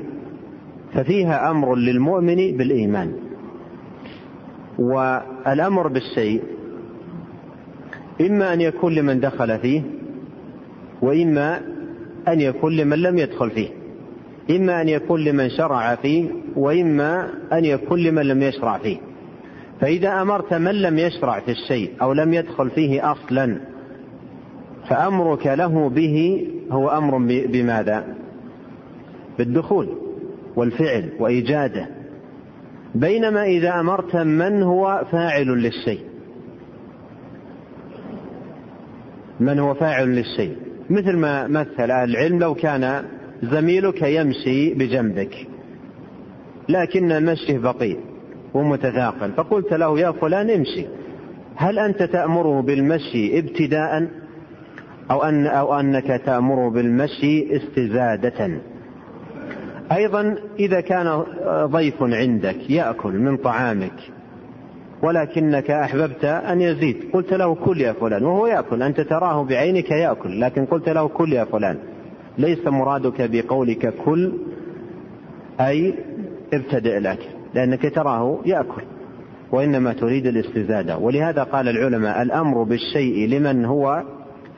ففيها أمر للمؤمن بالإيمان. والأمر بالشيء إما أن يكون لمن دخل فيه وإما أن يكون لمن لم يدخل فيه. إما أن يكون لمن شرع فيه وإما أن يكون لمن لم يشرع فيه. فإذا أمرت من لم يشرع في الشيء أو لم يدخل فيه أصلا فأمرك له به هو أمر بماذا؟ بالدخول والفعل وإيجاده. بينما إذا أمرت من هو فاعل للشيء. من هو فاعل للشيء. مثل ما مثل أهل العلم لو كان زميلك يمشي بجنبك. لكن مشيه بطيء ومتثاقل فقلت له يا فلان امشي. هل أنت تأمره بالمشي ابتداء أو أن أو أنك تأمره بالمشي استزادة. أيضا إذا كان ضيف عندك يأكل من طعامك ولكنك أحببت أن يزيد قلت له كل يا فلان وهو يأكل أنت تراه بعينك يأكل لكن قلت له كل يا فلان. ليس مرادك بقولك كل أي ابتدئ لك لأنك تراه يأكل وإنما تريد الاستزادة. ولهذا قال العلماء الأمر بالشيء لمن هو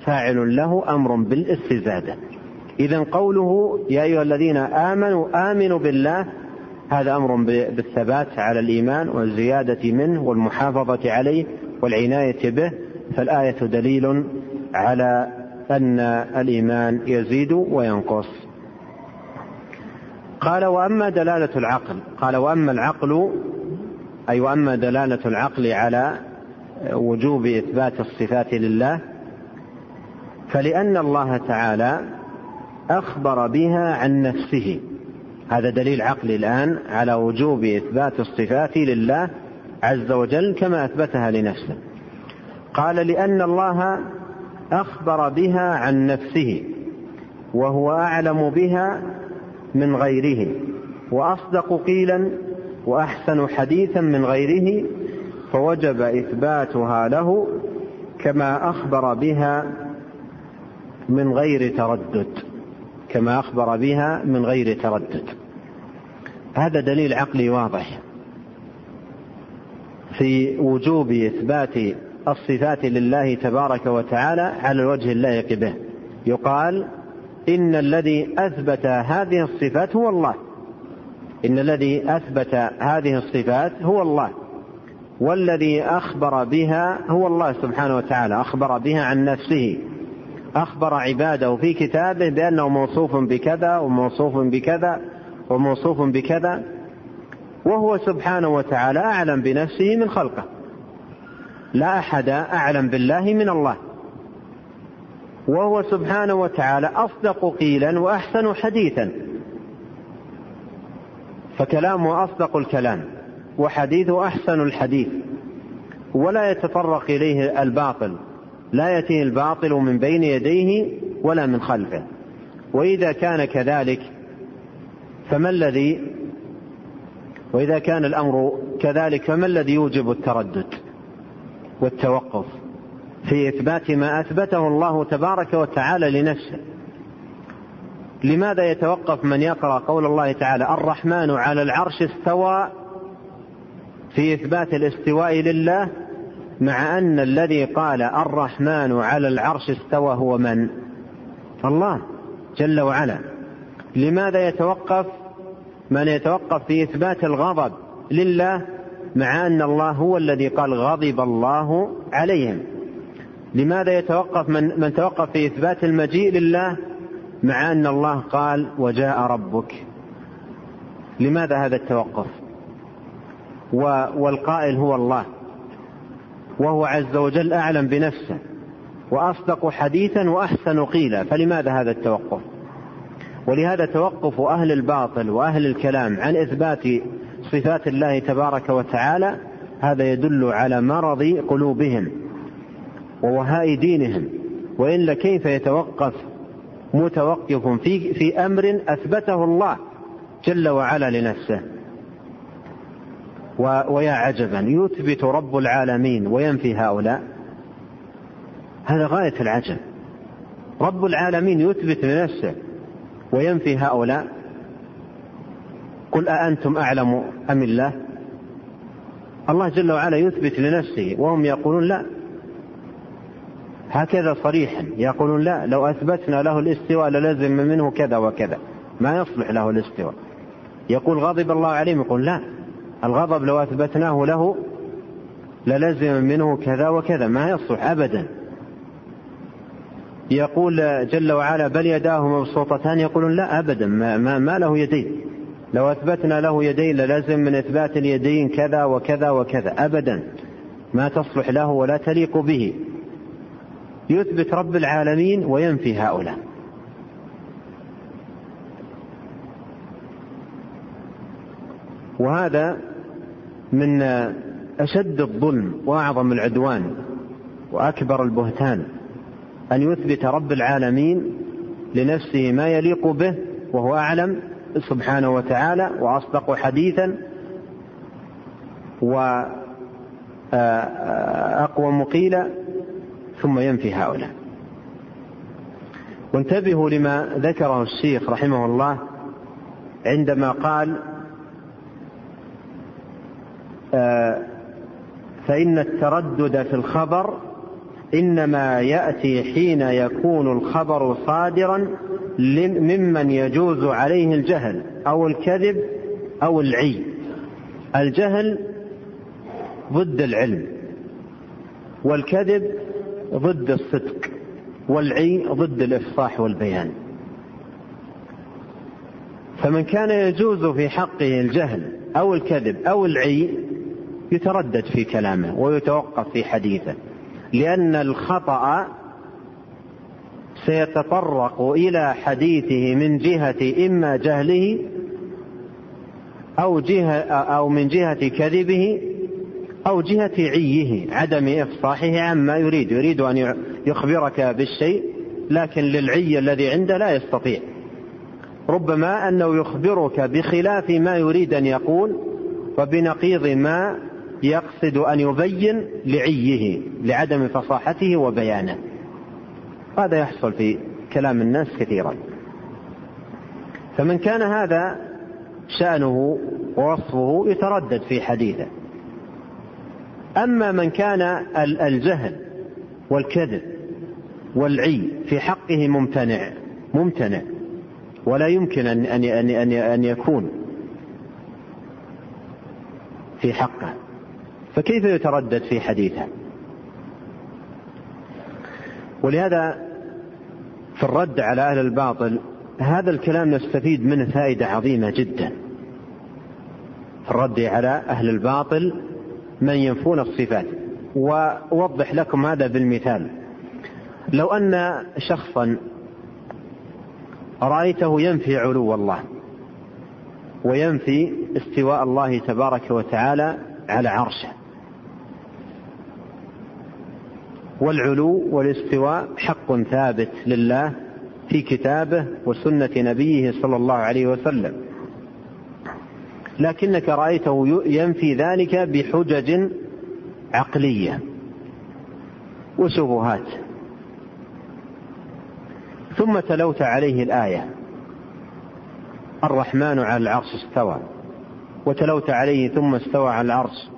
فاعل له أمر بالاستزادة. إذا قوله يا أيها الذين آمنوا آمنوا بالله هذا أمر بالثبات على الإيمان والزيادة منه والمحافظة عليه والعناية به. فالآية دليل على أن الإيمان يزيد وينقص. قال وأما دلالة العقل قال وأما العقل أي وأما دلالة العقل على وجوب إثبات الصفات لله فلأن الله تعالى أخبر بها عن نفسه. هذا دليل عقلي الآن على وجوب إثبات الصفات لله عز وجل كما أثبتها لنفسه. قال لأن الله أخبر بها عن نفسه وهو أعلم بها من غيره وأصدق قيلا وأحسن حديثا من غيره فوجب إثباتها له كما أخبر بها من غير تردد كما أخبر بها من غير تردد. هذا دليل عقلي واضح. في وجوب إثبات الصفات لله تبارك وتعالى على الوجه اللائق به. يقال إن الذي أثبت هذه الصفات هو الله. إن الذي أثبت هذه الصفات هو الله. والذي أخبر بها هو الله سبحانه وتعالى. أخبر بها عن نفسه. أخبر عباده في كتابه بأنه موصوف بكذا وموصوف بكذا وموصوف بكذا وهو سبحانه وتعالى أعلم بنفسه من خلقه. لا أحد أعلم بالله من الله. وهو سبحانه وتعالى أصدق قيلا وأحسن حديثا. فكلامه أصدق الكلام وحديثه أحسن الحديث ولا يتطرق إليه الباطل. لا يأتيه الباطل من بين يديه ولا من خلفه. وإذا كان كذلك فما الذي؟ وإذا كان الأمر كذلك فما الذي يوجب التردد والتوقف؟ في إثبات ما أثبته الله تبارك وتعالى لنفسه. لماذا يتوقف من يقرأ قول الله تعالى الرحمن على العرش استوى؟ في إثبات الاستواء لله مع أن الذي قال الرحمن على العرش استوى هو من؟ الله جل وعلا. لماذا يتوقف؟ من يتوقف في إثبات الغضب لله مع أن الله هو الذي قال غضب الله عليهم. لماذا يتوقف من, من توقف في إثبات المجيء لله مع أن الله قال وجاء ربك؟ لماذا هذا التوقف؟ والقائل هو الله. وهو عز وجل أعلم بنفسه وأصدق حديثا وأحسن قيلا. فلماذا هذا التوقف؟ ولهذا توقف أهل الباطل وأهل الكلام عن إثبات صفات الله تبارك وتعالى هذا يدل على مرض قلوبهم ووهاء دينهم. والا كيف يتوقف متوقف في في أمر أثبته الله جل وعلا لنفسه. ويا عجبا يثبت رب العالمين وينفي هؤلاء. هذا غاية العجب. رب العالمين يثبت لنفسه وينفي هؤلاء. قل أأنتم أعلم أم الله؟ الله جل وعلا يثبت لنفسه وهم يقولون لا. هكذا صريحا يقولون لا لو أثبتنا له الاستواء للزم منه كذا وكذا. ما يصلح له الاستواء. يقول غضب الله عليهم يقول لا. الغضب لو أثبتناه له للزم منه كذا وكذا ما يصلح أبدا. يقول جل وعلا بل يداه مبسوطتان يقولون لا أبدا ما, ما, ما له يدين. لو أثبتنا له يدين للزم من إثبات اليدين كذا وكذا وكذا أبدا. ما تصلح له ولا تليق به. يثبت رب العالمين وينفي هؤلاء. وهذا من أشد الظلم وأعظم العدوان وأكبر البهتان أن يثبت رب العالمين لنفسه ما يليق به وهو أعلم سبحانه وتعالى وأصدق حديثا وأقوى مقيلا ثم ينفي هؤلاء. وانتبهوا لما ذكره الشيخ رحمه الله عندما قال فإن التردد في الخبر إنما يأتي حين يكون الخبر صادرا ممن يجوز عليه الجهل أو الكذب أو العي. الجهل ضد العلم والكذب ضد الصدق والعي ضد الإفصاح والبيان. فمن كان يجوز في حقه الجهل أو الكذب أو العي يتردد في كلامه ويتوقف في حديثه لأن الخطأ سيتطرق إلى حديثه من جهة إما جهله أو جهة أو من جهة كذبه أو جهة عيه عدم إفصاحه عما يريد يريد أن يخبرك بالشيء لكن للعي الذي عنده لا يستطيع. ربما أنه يخبرك بخلاف ما يريد أن يقول وبنقيض ما يقصد أن يبين لعيه لعدم فصاحته وبيانه. هذا يحصل في كلام الناس كثيرا. فمن كان هذا شأنه ووصفه يتردد في حديثه. أما من كان الجهل والكذب والعي في حقه ممتنع ممتنع. ولا يمكن أن أن أن أن يكون في حقه. فكيف يتردد في حديثه؟ ولهذا في الرد على أهل الباطل هذا الكلام نستفيد منه فائدة عظيمة جدا. في الرد على أهل الباطل من ينفون الصفات. وأوضح لكم هذا بالمثال. لو أن شخصا رأيته ينفي علو الله وينفي استواء الله تبارك وتعالى على عرشه والعلو والاستواء حق ثابت لله في كتابه وسنة نبيه صلى الله عليه وسلم. لكنك رأيته ينفي ذلك بحجج عقلية. وشبهات ثم تلوت عليه الآية. الرحمن على العرش استوى. وتلوت عليه ثم استوى على العرش.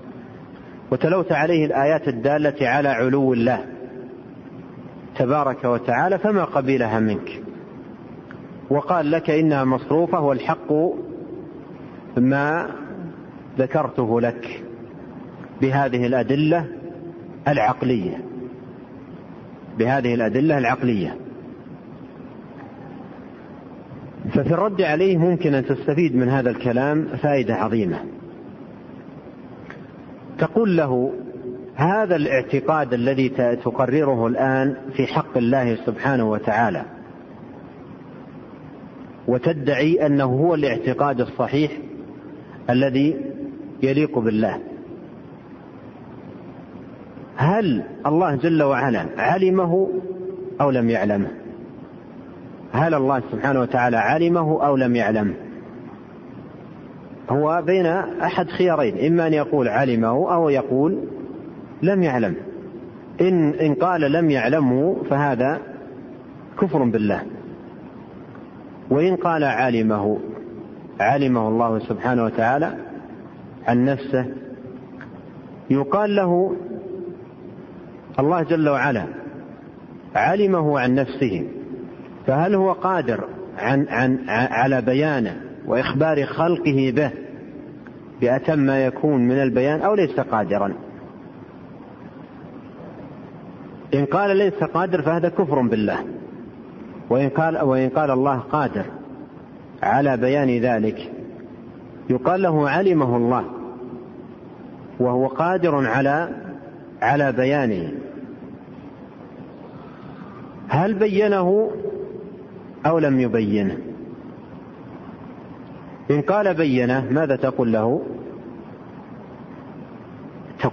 وتلوت عليه الآيات الدالة على علو الله. تبارك وتعالى فما قبلها منك. وقال لك إنها مصروفة والحق ما ذكرته لك بهذه الأدلة العقلية. بهذه الأدلة العقلية. ففي الرد عليه ممكن أن تستفيد من هذا الكلام فائدة عظيمة. تقول له هذا الاعتقاد الذي تقرره الآن في حق الله سبحانه وتعالى. وتدعي أنه هو الاعتقاد الصحيح الذي يليق بالله. هل الله جل وعلا علمه أو لم يعلمه؟ هل الله سبحانه وتعالى علمه أو لم يعلمه هو بين أحد خيارين إما أن يقول علمه أو يقول لم يعلم. إن إن قال لم يعلمه فهذا كفر بالله. وإن قال علمه علمه الله سبحانه وتعالى عن نفسه يقال له الله جل وعلا علمه عن نفسه. فهل هو قادر عن عن على بيانه وإخبار خلقه به بأتم ما يكون من البيان أو ليس قادرا؟ إن قال ليس قادر فهذا كفر بالله. وإن قال وإن قال الله قادر على بيان ذلك يقال له علمه الله وهو قادر على على بيانه. هل بينه أو لم يبينه؟ إن قال بينه ماذا تقول له؟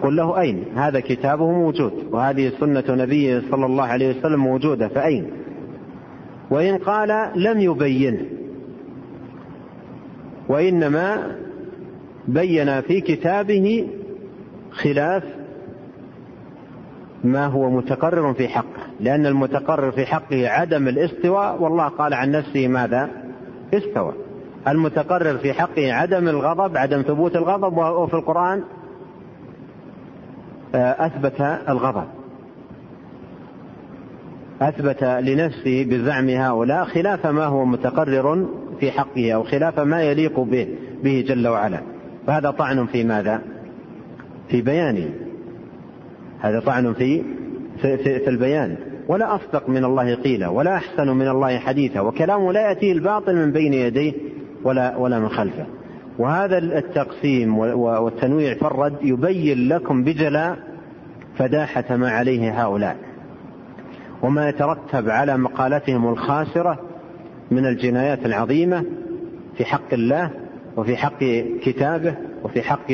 تقول له أين؟ هذا كتابه موجود وهذه سنة نبيه صلى الله عليه وسلم موجودة فأين؟ وإن قال لم يبينه وإنما بين في كتابه خلاف ما هو متقرر في حقه لأن المتقرر في حقه عدم الاستواء والله قال عن نفسه ماذا؟ استوى. المتقرر في حقه عدم الغضب عدم ثبوت الغضب وفي القرآن أثبت الغضب. أثبت لنفسه بزعم هؤلاء خلاف ما هو متقرر في حقه أو خلاف ما يليق به, به جل وعلا. فهذا طعن في ماذا؟ في بيانه هذا طعن في في, في, في البيان. ولا أصدق من الله قيلا ولا أحسن من الله حديثا وكلامه لا يأتيه الباطل من بين يديه ولا ولا من خلفه. وهذا التقسيم والتنويع في الرد يبين لكم بجلاء فداحة ما عليه هؤلاء وما يترتب على مقالتهم الخاسرة من الجنايات العظيمة في حق الله وفي حق كتابه وفي حق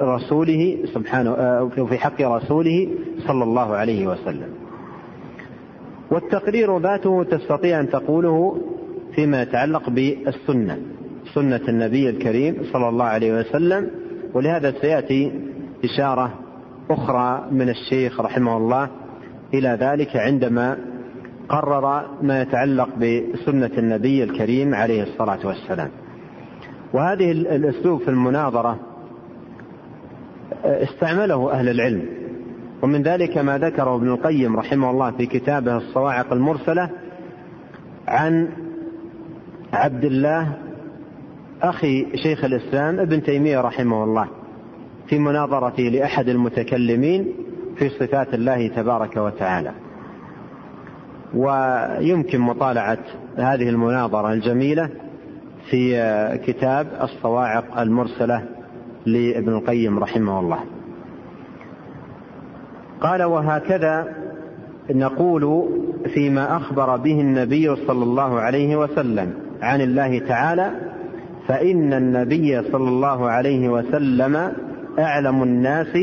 رسوله سبحانه وفي حق رسوله صلى الله عليه وسلم. والتقرير ذاته تستطيع أن تقوله فيما يتعلق بالسنة سنة النبي الكريم صلى الله عليه وسلم ولهذا سيأتي إشارة أخرى من الشيخ رحمه الله إلى ذلك عندما قرر ما يتعلق بسنة النبي الكريم عليه الصلاة والسلام. وهذه الأسلوب في المناظرة استعمله أهل العلم ومن ذلك ما ذكره ابن القيم رحمه الله في كتابه الصواعق المرسلة عن عبد الله أخي شيخ الإسلام ابن تيمية رحمه الله في مناظرته لأحد المتكلمين في صفات الله تبارك وتعالى. ويمكن مطالعة هذه المناظرة الجميلة في كتاب الصواعق المرسلة لابن القيم رحمه الله. قال وهكذا نقول فيما أخبر به النبي صلى الله عليه وسلم عن الله تعالى فإن النبي صلى الله عليه وسلم أعلم الناس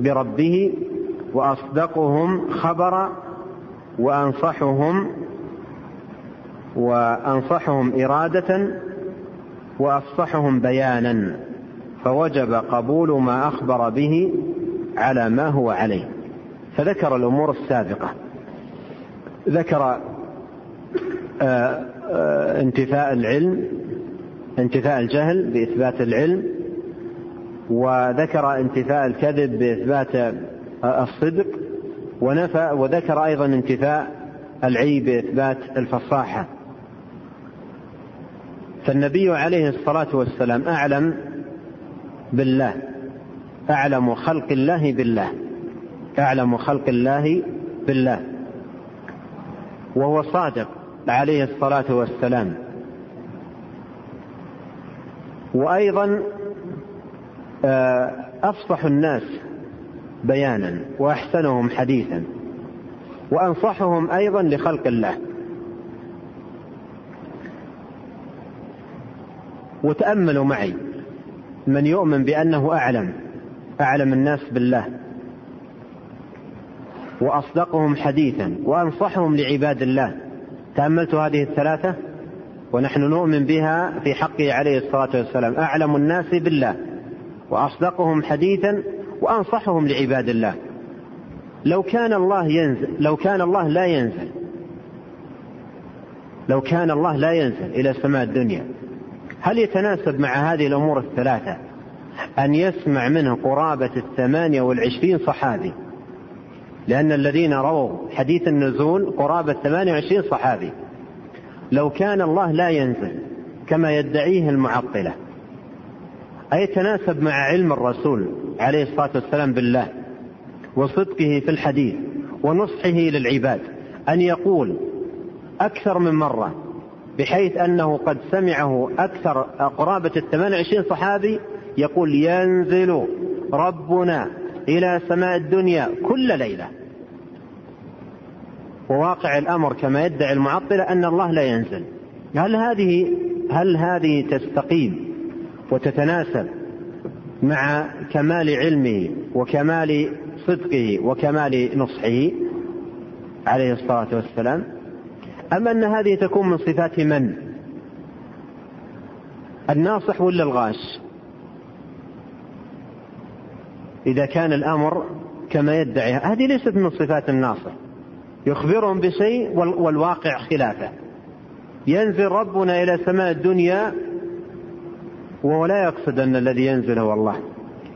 بربه وأصدقهم خبرا وأنصحهم وأنصحهم إرادة وافصحهم بيانا فوجب قبول ما أخبر به على ما هو عليه. فذكر الأمور السابقة. ذكر آه، آه، انتفاء العلم انتفاء الجهل بإثبات العلم وذكر انتفاء الكذب بإثبات آه، الصدق ونفى وذكر أيضا انتفاء العيب بإثبات الفصاحة. فالنبي عليه الصلاة والسلام أعلم بالله أعلم خلق الله بالله أعلم خلق الله بالله وهو صادق عليه الصلاة والسلام. وأيضا آه، أفصح الناس بيانا وأحسنهم حديثا وأنصحهم أيضا لخلق الله. وتأملوا معي من يؤمن بأنه أعلم أعلم الناس بالله. وأصدقهم حديثا وأنصحهم لعباد الله. تاملت هذه الثلاثة؟ ونحن نؤمن بها في حقه عليه الصلاة والسلام. أعلم الناس بالله وأصدقهم حديثا وأنصحهم لعباد الله. لو كان الله ينزل لو كان الله لا ينزل لو كان الله لا ينزل إلى سماء الدنيا هل يتناسب مع هذه الأمور الثلاثة؟ أن يسمع منه قرابة الثمانية والعشرين صحابي. لأن الذين رووا حديث النزول قرابة 28 صحابي. لو كان الله لا ينزل كما يدعيه المعطلة. أيتناسب مع علم الرسول عليه الصلاة والسلام بالله وصدقه في الحديث ونصحه للعباد أن يقول أكثر من مرة بحيث أنه قد سمعه أكثر قرابة الثمان وعشرين صحابي يقول ينزل ربنا إلى سماء الدنيا كل ليلة. وواقع الأمر كما يدعي المعطلة أن الله لا ينزل. هل هذه هل هذه تستقيم وتتناسب مع كمال علمه وكمال صدقه وكمال نصحه عليه الصلاة والسلام؟ أم أن هذه تكون من صفات من؟ الناصح ولا الغاش؟ إذا كان الأمر كما يدعي هذه ليست من صفات الناصح. يخبرهم بشيء والواقع خلافه. ينزل ربنا إلى سماء الدنيا وهو لا يقصد أن الذي ينزل هو الله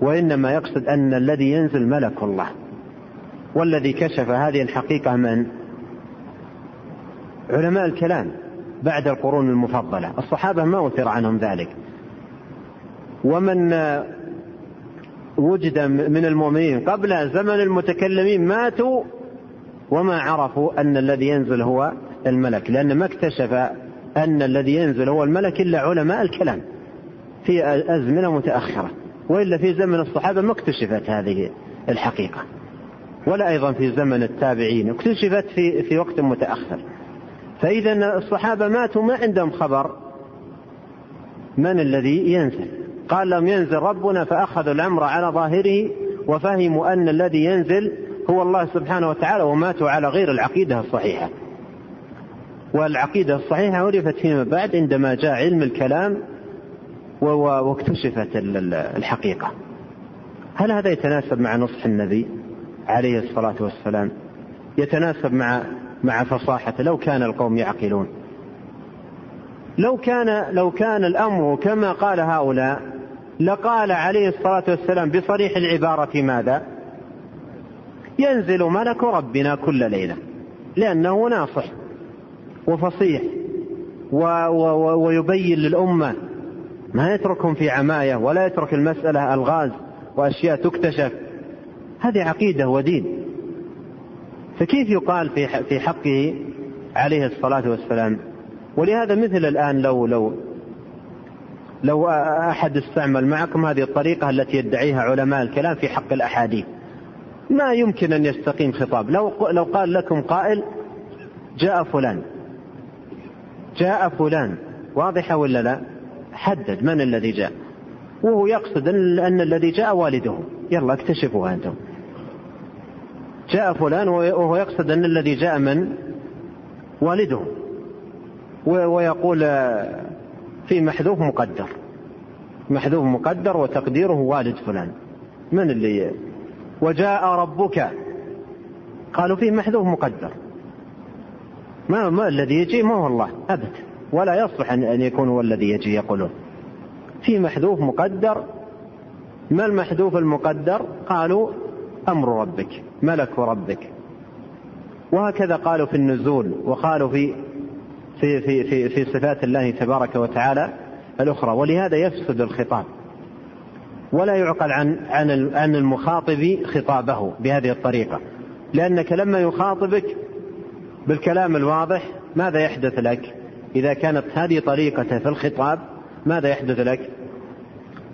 وإنما يقصد أن الذي ينزل ملك الله. والذي كشف هذه الحقيقة من؟ علماء الكلام بعد القرون المفضلة. الصحابة ما أثر عنهم ذلك. ومن وجد من المؤمنين قبل زمن المتكلمين ماتوا وما عرفوا أن الذي ينزل هو الملك لأن ما اكتشف أن الذي ينزل هو الملك إلا علماء الكلام في أزمنة متأخرة وإلا في زمن الصحابة ما اكتشفت هذه الحقيقة ولا أيضا في زمن التابعين اكتشفت في في وقت متأخر. فإذا الصحابة ماتوا ما عندهم خبر من الذي ينزل. قال لهم ينزل ربنا فأخذوا الأمر على ظاهره وفهموا أن الذي ينزل هو الله سبحانه وتعالى وماتوا على غير العقيدة الصحيحة. والعقيدة الصحيحة عرفت فيما بعد عندما جاء علم الكلام واكتشفت الحقيقة. هل هذا يتناسب مع نصح النبي عليه الصلاة والسلام؟ يتناسب مع مع فصاحته لو كان القوم يعقلون. لو كان لو كان الأمر كما قال هؤلاء لقال عليه الصلاة والسلام بصريح العبارة ماذا؟ ينزل ملك ربنا كل ليلة لأنه ناصح وفصيح و و ويبين للأمة ما يتركهم في عماية ولا يترك المسألة ألغاز وأشياء تكتشف. هذه عقيدة ودين. فكيف يقال في في حقه عليه الصلاة والسلام؟ ولهذا مثل الآن لو لو لو أحد استعمل معكم هذه الطريقة التي يدعيها علماء الكلام في حق الأحاديث. ما يمكن أن يستقيم خطاب. لو لو قال لكم قائل جاء فلان. جاء فلان. واضحة ولا لا؟ حدد من الذي جاء. وهو يقصد أن الذي جاء والده. يلا اكتشفوا أنتم. جاء فلان وهو يقصد أن الذي جاء من؟ والده. ويقول في محذوف مقدر. محذوف مقدر وتقديره والد فلان. من اللي وجاء ربك. قالوا فيه محذوف مقدر. ما, ما الذي يجي ما هو الله أبدا ولا يصلح أن يكون هو الذي يجي يقولون. في محذوف مقدر. ما المحذوف المقدر؟ قالوا أمر ربك ملك ربك. وهكذا قالوا في النزول وقالوا في في في في, في صفات الله تبارك وتعالى الأخرى. ولهذا يفسد الخطاب. ولا يعقل عن عن عن المخاطب خطابه بهذه الطريقة لأنك لما يخاطبك بالكلام الواضح ماذا يحدث لك؟ إذا كانت هذه طريقته في الخطاب ماذا يحدث لك؟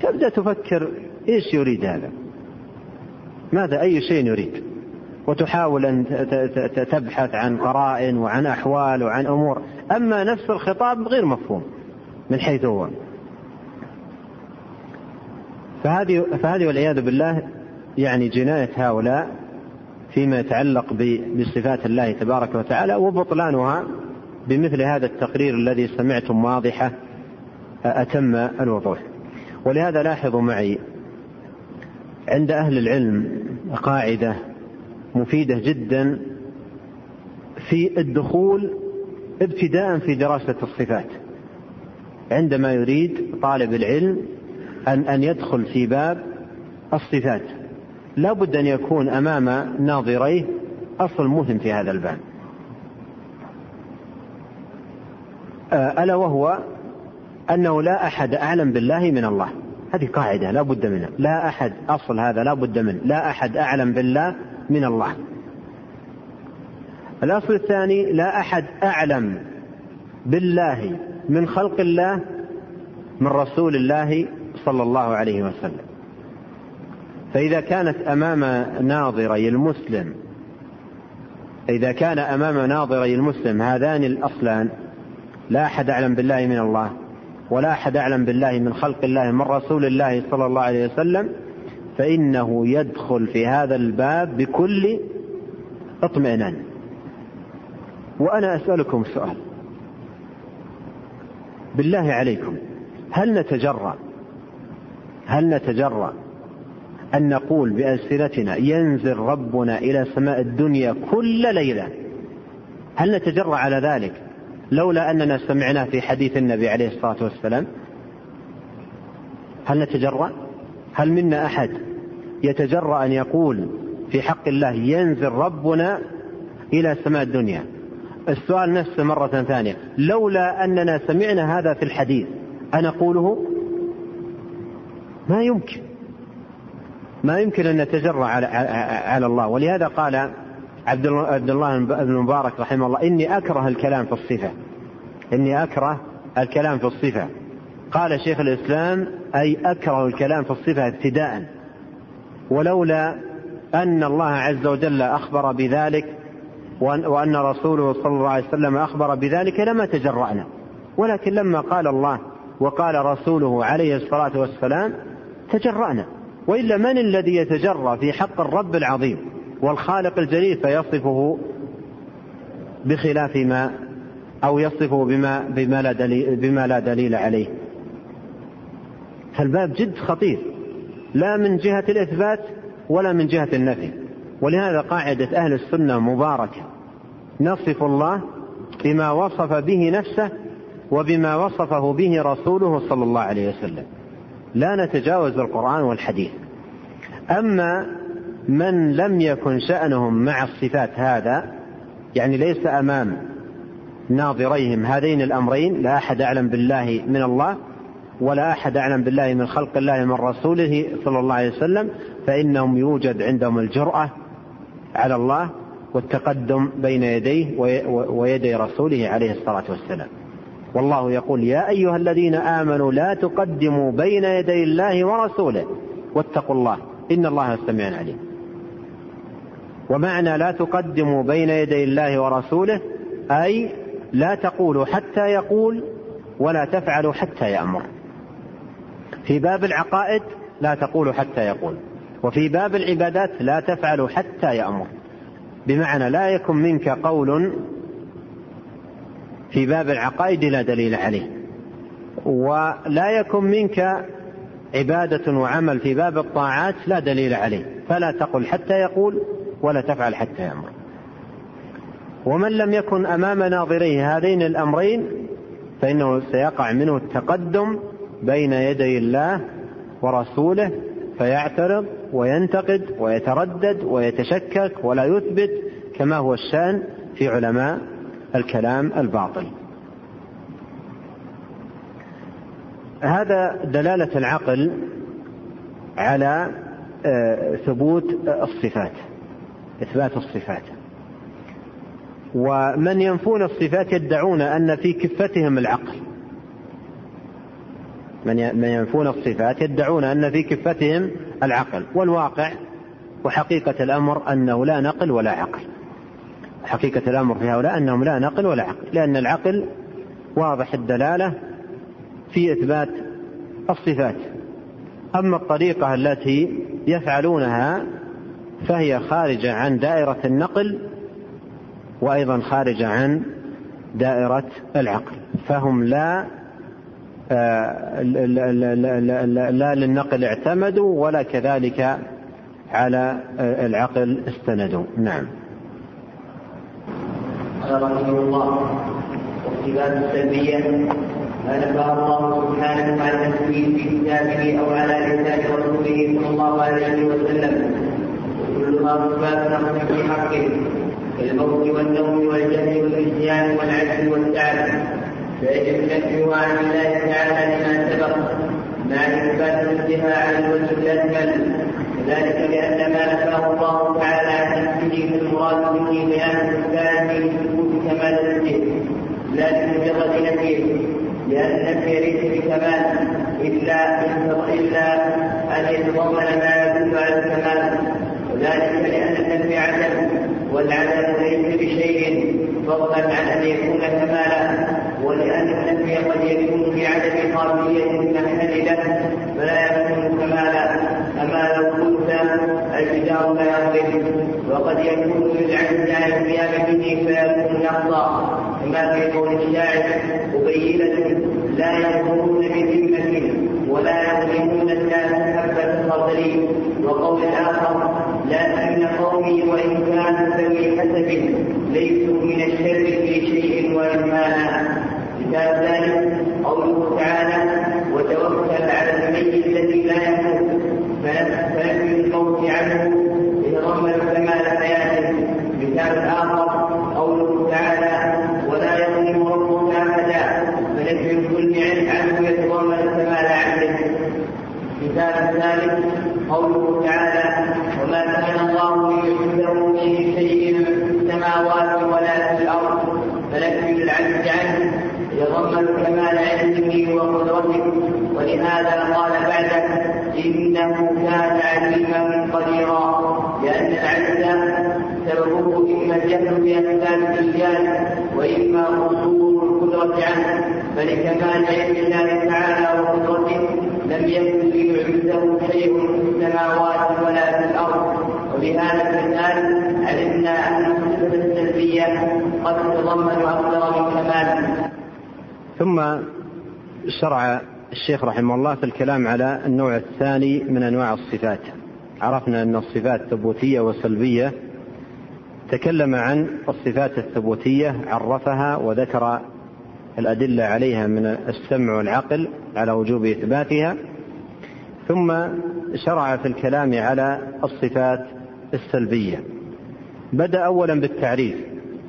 تبدأ تفكر إيش يريد هذا؟ ماذا أي شيء يريد؟ وتحاول أن تبحث عن قرائن وعن أحوال وعن أمور أما نفس الخطاب غير مفهوم من حيث هو فهذه فهذه والعياذ بالله يعني جناية هؤلاء فيما يتعلق بصفات الله تبارك وتعالى وبطلانها بمثل هذا التقرير الذي سمعتم واضحة أتم الوضوح. ولهذا لاحظوا معي عند أهل العلم قاعدة مفيدة جدا في الدخول ابتداء في دراسة الصفات. عندما يريد طالب العلم أن أن يدخل في باب الصفات. لا بد أن يكون أمام ناظريه أصل مهم في هذا الباب. آه، ألا وهو أنه لا أحد أعلم بالله من الله. هذه قاعدة لا بد منها. لا أحد أصل هذا لا بد منه. لا أحد أعلم بالله من الله. الأصل الثاني لا أحد أعلم بالله من خلق الله من رسول الله صلى الله عليه وسلم. فإذا كانت أمام ناظري المسلم إذا كان أمام ناظري المسلم هذان الأصلان لا أحد أعلم بالله من الله ولا أحد أعلم بالله من خلق الله من رسول الله صلى الله عليه وسلم فإنه يدخل في هذا الباب بكل اطمئنان. وأنا أسألكم سؤال. بالله عليكم هل نتجرأ هل نتجرأ أن نقول بألسنتنا ينزل ربنا إلى سماء الدنيا كل ليلة؟ هل نتجرأ على ذلك؟ لولا أننا سمعناه في حديث النبي عليه الصلاة والسلام. هل نتجرأ؟ هل منا أحد يتجرأ أن يقول في حق الله ينزل ربنا إلى سماء الدنيا؟ السؤال نفسه مرة ثانية. لولا أننا سمعنا هذا في الحديث أنقوله؟ ما يمكن. ما يمكن أن نتجرأ على, الله. ولهذا قال عبد الله بن المبارك رحمه الله إني أكره الكلام في الصفة. إني أكره الكلام في الصفة. قال شيخ الإسلام أي أكره الكلام في الصفة ابتداء. ولولا أن الله عز وجل أخبر بذلك وأن رسوله صلى الله عليه وسلم أخبر بذلك لما تجرأنا. ولكن لما قال الله وقال رسوله عليه الصلاة والسلام تجرأنا. وإلا من الذي يتجرأ في حق الرب العظيم والخالق الجليل فيصفه بخلاف ما أو يصفه بما بما لا دليل بما لا دليل عليه. فالباب جد خطير. لا من جهة الإثبات ولا من جهة النفي. ولهذا قاعدة أهل السنة مباركة. نصف الله بما وصف به نفسه وبما وصفه به رسوله صلى الله عليه وسلم. لا نتجاوز القرآن والحديث. أما من لم يكن شأنهم مع الصفات هذا يعني ليس أمام ناظريهم هذين الأمرين لا أحد أعلم بالله من الله ولا أحد أعلم بالله من خلق الله من رسوله صلى الله عليه وسلم فإنهم يوجد عندهم الجرأة على الله والتقدم بين يديه ويدي رسوله عليه الصلاة والسلام. والله يقول يا أيها الذين آمنوا لا تقدموا بين يدي الله ورسوله واتقوا الله إن الله سميع عليم. ومعنى لا تقدموا بين يدي الله ورسوله أي لا تقولوا حتى يقول ولا تفعلوا حتى يأمر. في باب العقائد لا تقولوا حتى يقول وفي باب العبادات لا تفعلوا حتى يأمر. بمعنى لا يكن منك قول في باب العقائد لا دليل عليه. ولا يكن منك عبادة وعمل في باب الطاعات لا دليل عليه. فلا تقل حتى يقول ولا تفعل حتى يأمر. ومن لم يكن أمام ناظريه هذين الأمرين فإنه سيقع منه التقدم بين يدي الله ورسوله فيعترض وينتقد ويتردد ويتشكك ولا يثبت كما هو الشأن في علماء الكلام الباطل. هذا دلالة العقل على آه، ثبوت الصفات إثبات الصفات. ومن ينفون الصفات يدعون أن في كفتهم العقل. من ينفون الصفات يدعون أن في كفتهم العقل. والواقع وحقيقة الأمر أنه لا نقل ولا عقل. حقيقة الأمر في هؤلاء أنهم لا نقل ولا عقل لأن العقل واضح الدلالة في إثبات الصفات. أما الطريقة التي يفعلونها فهي خارجة عن دائرة النقل وأيضا خارجة عن دائرة العقل. فهم لا آه، لا للنقل اعتمدوا ولا كذلك على العقل استندوا. نعم.
قال رحمه الله واختلاف السلبية ما نفاه الله سبحانه عن نفسه في كتابه أو على لسان رسوله صلى الله عليه وسلم. وكلها صفات نقص في حقه كالموت والنوم والجهل والنسيان والعجز والتعب. فيجب نفيه عن الله تعالى لما سبق مع اثبات الانتهاء على الوجه الأكمل. ذلك لأن ما نفاه الله تعالى عن نفسه فالمراد به بيان نفسه لا لمجرد نفيه لأن النفي ليس بكمال إلا إلا أن يتضمن ما يدل على الكمال. وذلك لأن النفي عدم والعدم ليس بشيء فضلا عن أن يكون كمالا ولأن النفي قد يكون في عدم قابلية المحل له فلا يكون كمالا. أما لو قلت الجدار لا يضرب وقد يكون للعجز عن القيام به فيكون نقصا كما في قول الشاعر مبينة لا يكفرون بذمة ولا يظلمون الناس حبة خردل وقول آخر لكن قومي وإن كانوا ذوي حسب ليسوا من الشر في شيء وإن كان مثال ذلك قوله تعالى وتوكل على الميت الذي لا يموت فنفي الموت عنه يتضمن كمال حياته مثال آخر قوله تعالى الجهل بأسباب الإيجاد وإما قصور القدرة عنه فلكمال علم الله تعالى وقدرته لم يكن ليعجزه شيء في السماوات ولا في الأرض وبهذا المثال علمنا أن الصفة السلبية قد تتضمن أكثر من كمال
ثم شرع الشيخ رحمه الله في الكلام على النوع الثاني من أنواع الصفات. عرفنا أن الصفات ثبوتية وسلبية. تكلم عن الصفات الثبوتية عرفها وذكر الأدلة عليها من السمع والعقل على وجوب إثباتها. ثم شرع في الكلام على الصفات السلبية. بدأ اولا بالتعريف.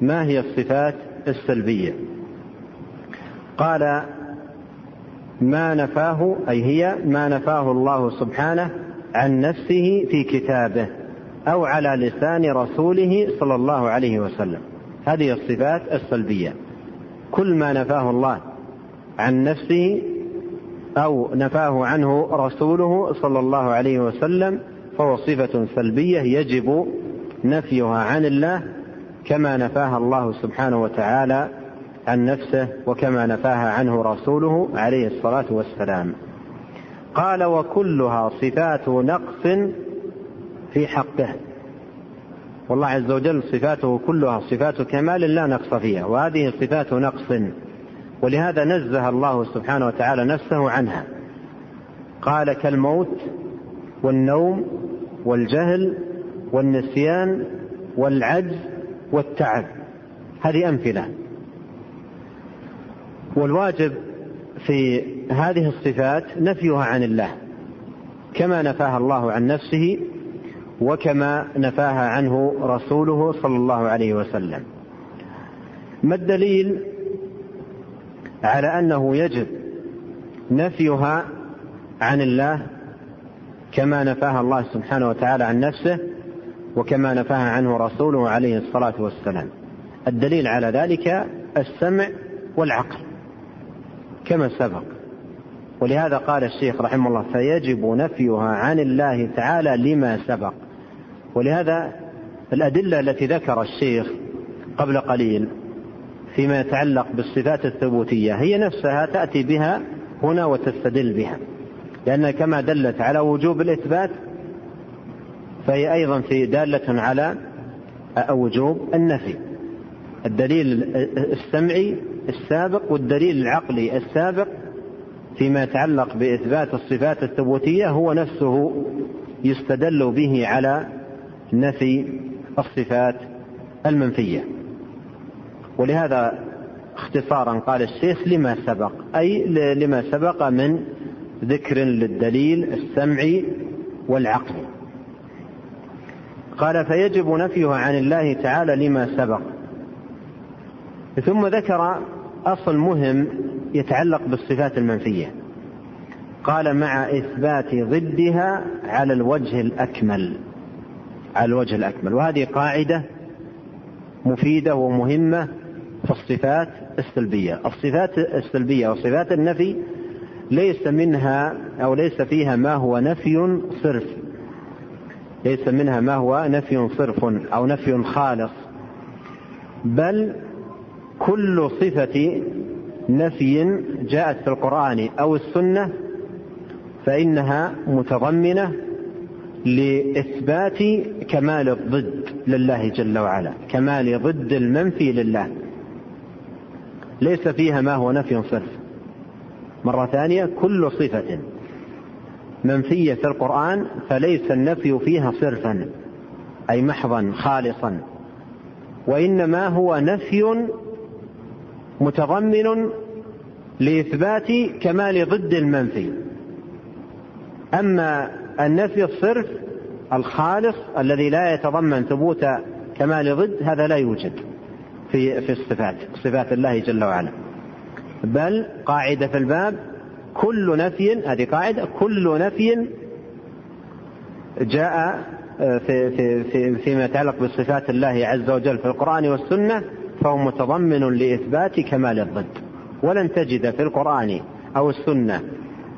ما هي الصفات السلبية؟ قال ما نفاه أي هي ما نفاه الله سبحانه عن نفسه في كتابه أو على لسان رسوله صلى الله عليه وسلم. هذه الصفات السلبية. كل ما نفاه الله عن نفسه أو نفاه عنه رسوله صلى الله عليه وسلم فهو صفة سلبية يجب نفيها عن الله كما نفاها الله سبحانه وتعالى عن نفسه وكما نفاها عنه رسوله عليه الصلاة والسلام. قال وكلها صفات نقص في حقه. والله عز وجل صفاته كلها صفات كمال لا نقص فيها وهذه صفات نقص. ولهذا نزه الله سبحانه وتعالى نفسه عنها. قال كالموت والنوم والجهل والنسيان والعجز والتعب. هذه أمثلة. والواجب في هذه الصفات نفيها عن الله كما نفاها الله عن نفسه وكما نفاها عنه رسوله صلى الله عليه وسلم. ما الدليل على أنه يجب نفيها عن الله كما نفاها الله سبحانه وتعالى عن نفسه وكما نفاها عنه رسوله عليه الصلاة والسلام؟ الدليل على ذلك السمع والعقل. كما سبق. ولهذا قال الشيخ رحمه الله فيجب نفيها عن الله تعالى لما سبق. ولهذا الأدلة التي ذكر الشيخ قبل قليل فيما يتعلق بالصفات الثبوتية هي نفسها تأتي بها هنا وتستدل بها. لأنها كما دلت على وجوب الإثبات فهي أيضا في دالة على وجوب النفي. الدليل السمعي السابق والدليل العقلي السابق فيما يتعلق بإثبات الصفات الثبوتية هو نفسه يستدل به على نفي الصفات المنفية. ولهذا اختصارا قال الشيخ لما سبق أي لما سبق من ذكر للدليل السمعي والعقلي قال فيجب نفيها عن الله تعالى لما سبق. ثم ذكر أصل مهم يتعلق بالصفات المنفية. قال مع إثبات ضدها على الوجه الأكمل. على الوجه الأكمل. وهذه قاعدة مفيدة ومهمة في الصفات السلبية. الصفات السلبية وصفات النفي ليس منها أو ليس فيها ما هو نفي صرف. ليس منها ما هو نفي صرف أو نفي خالص. بل كل صفة نفي جاءت في القرآن أو السنة فإنها متضمنة لإثبات كمال الضد لله جل وعلا كمال ضد المنفي لله. ليس فيها ما هو نفي صرف. مرة ثانية كل صفة منفية في القرآن فليس النفي فيها صرفا أي محضا خالصا. وإنما هو نفي متضمن لإثبات كمال ضد المنفي. أما النفي الصرف الخالص الذي لا يتضمن ثبوت كمال ضد هذا لا يوجد في في الصفات صفات الله جل وعلا. بل قاعدة في الباب كل نفي هذه قاعدة كل نفي جاء في في في فيما يتعلق بصفات الله عز وجل في القرآن والسنة فهو متضمن لإثبات كمال الضد ولن تجد في القرآن أو السنة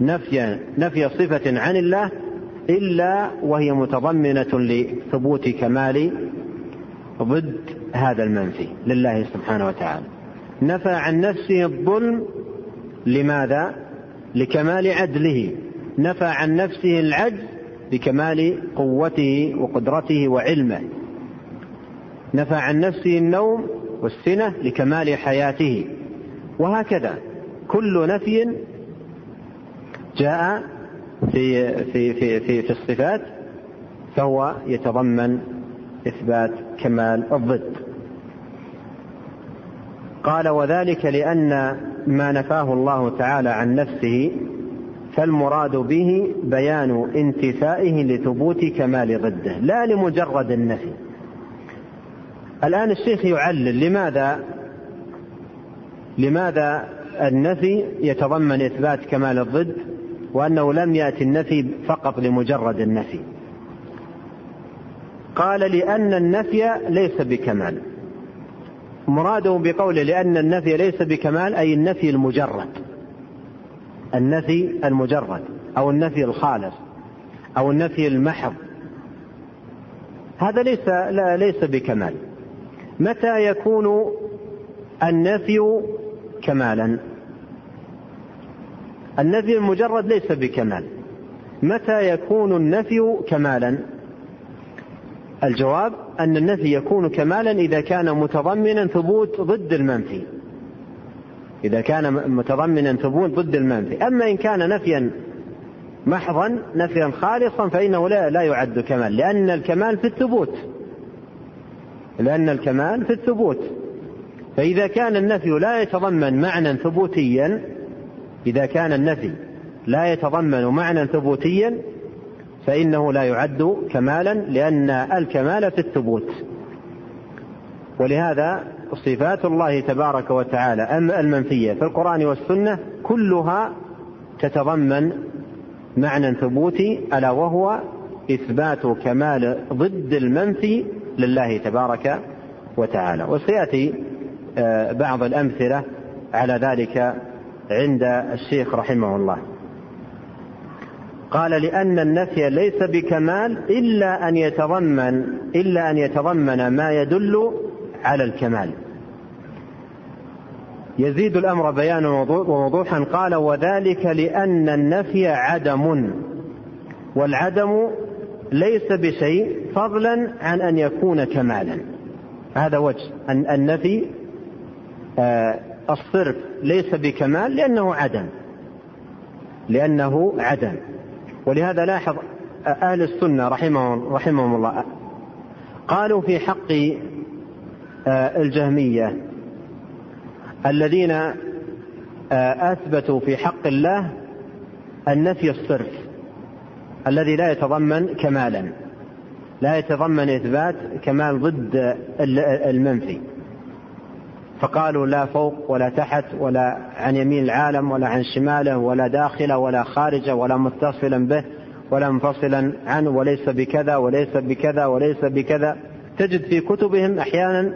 نفي نفي صفة عن الله إلا وهي متضمنة لثبوت كمال ضد هذا المنفي لله سبحانه وتعالى. نفى عن نفسه الظلم لماذا؟ لكمال عدله. نفى عن نفسه العجز بكمال قوته وقدرته وعلمه. نفى عن نفسه النوم والسنة لكمال حياته. وهكذا كل نفي جاء في في في في, في الصفات فهو يتضمن إثبات كمال الضد. قال وذلك لأن ما نفاه الله تعالى عن نفسه فالمراد به بيان انتفائه لثبوت كمال ضده لا لمجرد النفي. الآن الشيخ يعلل لماذا لماذا النفي يتضمن إثبات كمال الضد وأنه لم يأتي النفي فقط لمجرد النفي؟ قال لأن النفي ليس بكمال. مراده بقوله لأن النفي ليس بكمال أي النفي المجرد. النفي المجرد أو النفي الخالص أو النفي المحض. هذا ليس لا ليس بكمال. متى يكون النفي كمالا؟ النفي المجرد ليس بكمال. متى يكون النفي كمالا؟ الجواب أن النفي يكون كمالا إذا كان متضمنا ثبوت ضد المنفي. إذا كان متضمنا ثبوت ضد المنفي. أما إن كان نفيا محضا نفيا خالصا فإنه لا لا يعد كمال لأن الكمال في الثبوت. لأن الكمال في الثبوت. فإذا كان النفي لا يتضمن معنى ثبوتيا إذا كان النفي لا يتضمن معنى ثبوتيا فإنه لا يعد كمالا لأن الكمال في الثبوت. ولهذا صفات الله تبارك وتعالى المنفية في القرآن والسنة كلها تتضمن معنى ثبوتي ألا وهو إثبات كمال ضد المنفي لله تبارك وتعالى. وسيأتي آه، بعض الأمثلة على ذلك عند الشيخ رحمه الله. قال لأن النفي ليس بكمال إلا أن يتضمن إلا أن يتضمن ما يدل على الكمال. يزيد الأمر بيانا ووضوحا. قال وذلك لأن النفي عدم والعدم ليس بشيء فضلا عن أن يكون كمالا. هذا وجه. أن النفي آه الصرف ليس بكمال لأنه عدم. لأنه عدم. ولهذا لاحظ أهل السنة رحمهم, رحمهم الله قالوا في حق آه، الجهمية الذين آه، أثبتوا في حق الله النفي الصرف. الذي لا يتضمن كمالا. لا يتضمن إثبات كمال ضد المنفي. فقالوا لا فوق ولا تحت ولا عن يمين العالم ولا عن شماله ولا داخله ولا خارجه ولا متصلا به ولا منفصلا عنه وليس بكذا وليس بكذا وليس بكذا. تجد في كتبهم أحيانا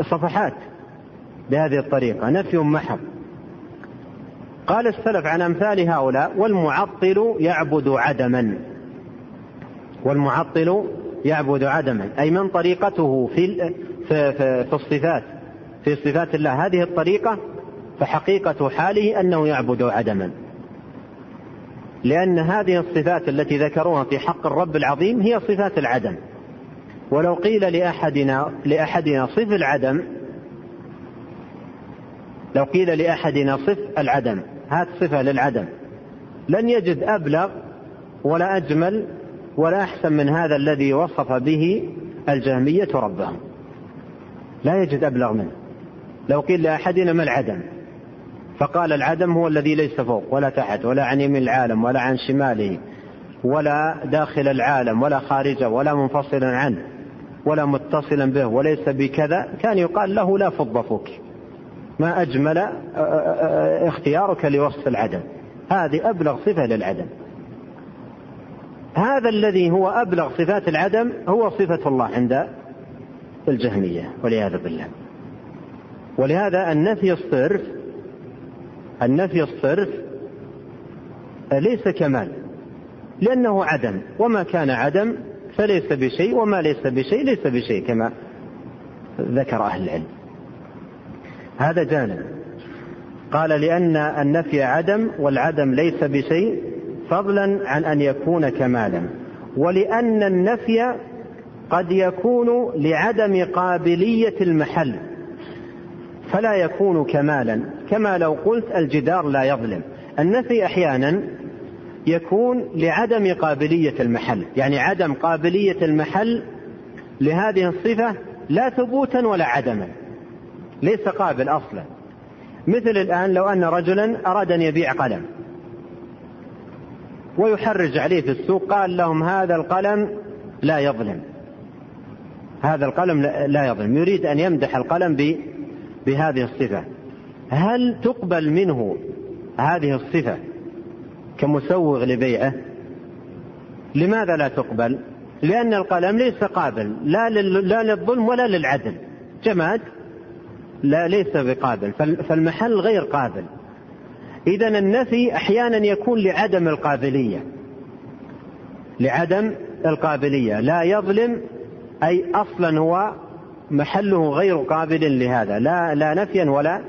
صفحات بهذه الطريقة. نفي محض. قال السلف عن أمثال هؤلاء والمعطل يعبد عدما. والمعطل يعبد عدما. أي من طريقته في في, في, في الصفات في صفات الله. هذه الطريقة فحقيقة حاله أنه يعبد عدما. لأن هذه الصفات التي ذكروها في حق الرب العظيم هي صفات العدم. ولو قيل لأحدنا لأحدنا صف العدم لو قيل لأحدنا صف العدم. هات صفة للعدم. لن يجد أبلغ ولا أجمل ولا أحسن من هذا الذي وصف به الجهمية ربهم. لا يجد أبلغ منه. لو قيل لأحدنا ما العدم؟ فقال العدم هو الذي ليس فوق ولا تحت ولا عن يمين العالم ولا عن شماله ولا داخل العالم ولا خارجه ولا منفصلا عنه ولا متصلا به وليس بكذا. كان يقال له لا فض فوك ما أجمل اختيارك لوصف العدم. هذه أبلغ صفة للعدم. هذا الذي هو أبلغ صفات العدم هو صفة الله عند الجهمية والعياذ بالله. ولهذا النفي الصرف النفي الصرف ليس كمال لأنه عدم. وما كان عدم فليس بشيء وما ليس بشيء ليس بشيء كما ذكر أهل العلم. هذا جانب. قال لأن النفي عدم والعدم ليس بشيء فضلا عن أن يكون كمالا. ولأن النفي قد يكون لعدم قابلية المحل فلا يكون كمالا. كما لو قلت الجدار لا يظلم. النفي أحيانا يكون لعدم قابلية المحل. يعني عدم قابلية المحل لهذه الصفة لا ثبوتا ولا عدما. ليس قابل أصلا. مثل الآن لو أن رجلا أراد أن يبيع قلم ويحرج عليه في السوق قال لهم هذا القلم لا يظلم. هذا القلم لا يظلم. يريد أن يمدح القلم بهذه الصفة. هل تقبل منه هذه الصفة كمسوغ لبيعه؟ لماذا لا تقبل؟ لأن القلم ليس قابل لا, لا للظلم ولا للعدل. جماد لا ليس بقابل فالمحل غير قابل. إذا النفي أحيانا يكون لعدم القابلية. لعدم القابلية. لا يظلم أي أصلا هو محله غير قابل لهذا. لا لا نفيا ولا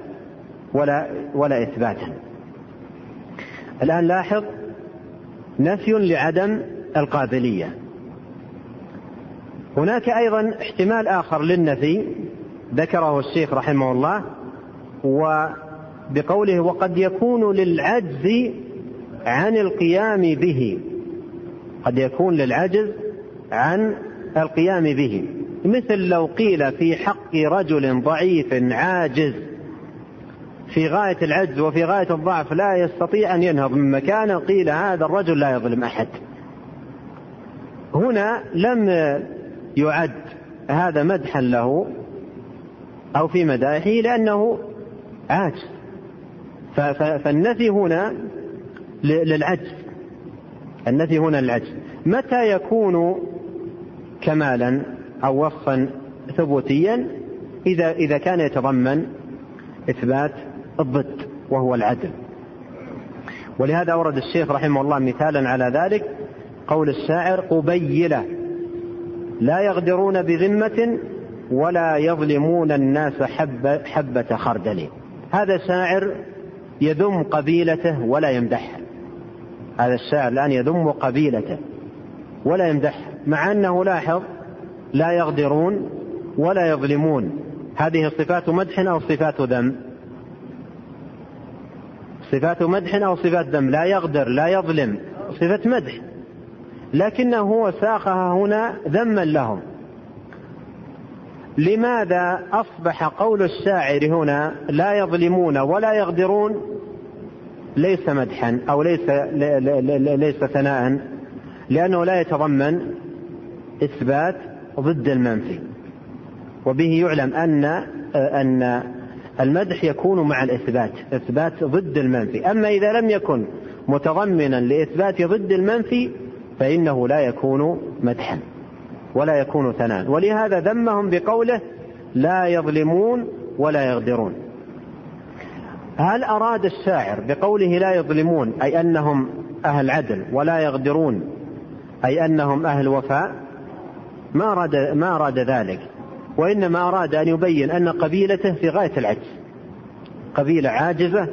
ولا ولا إثباتا. الآن لاحظ نفي لعدم القابلية. هناك أيضا احتمال آخر للنفي. ذكره الشيخ رحمه الله وبقوله وقد يكون للعجز عن القيام به. قد يكون للعجز عن القيام به. مثل لو قيل في حق رجل ضعيف عاجز في غاية العجز وفي غاية الضعف لا يستطيع أن ينهض من مكانه قيل هذا الرجل لا يظلم أحد. هنا لم يعد هذا مدحا له أو في مدائحه لأنه عاجز فالنفي هنا للعجز. النفي هنا للعجز. متى يكون كمالا أو وصفا ثبوتيا؟ إذا إذا كان يتضمن إثبات الضد وهو العدل. ولهذا أورد الشيخ رحمه الله مثالا على ذلك. قول الشاعر قبيلة لا يغدرون بذمة ولا يظلمون الناس حبة, حبة خردل. هذا شاعر يذم قبيلته ولا يمدحها هذا الشاعر الآن يذم قبيلته ولا يمدحها مع أنه لاحظ لا يغدرون ولا يظلمون. هذه صفات مدح أو صفات ذم؟ صفات مدح أو صفات ذم؟ لا يغدر لا يظلم صفة مدح. لكنه هو ساقها هنا ذما لهم. لماذا أصبح قول الشاعر هنا لا يظلمون ولا يغدرون؟ ليس مدحا أو ليس ليس ثناء لأنه لا يتضمن إثبات ضد المنفي. وبه يعلم أن أن المدح يكون مع الإثبات إثبات ضد المنفي. أما إذا لم يكن متضمنا لإثبات ضد المنفي فإنه لا يكون مدحا. ولا يكون ثناء. ولهذا ذمهم بقوله لا يظلمون ولا يغدرون. هل أراد الشاعر بقوله لا يظلمون أي أنهم أهل عدل ولا يغدرون أي أنهم أهل وفاء؟ ما أراد ما أراد ذلك. وإنما أراد أن يبين أن قبيلته في غاية العجز. قبيلة عاجزة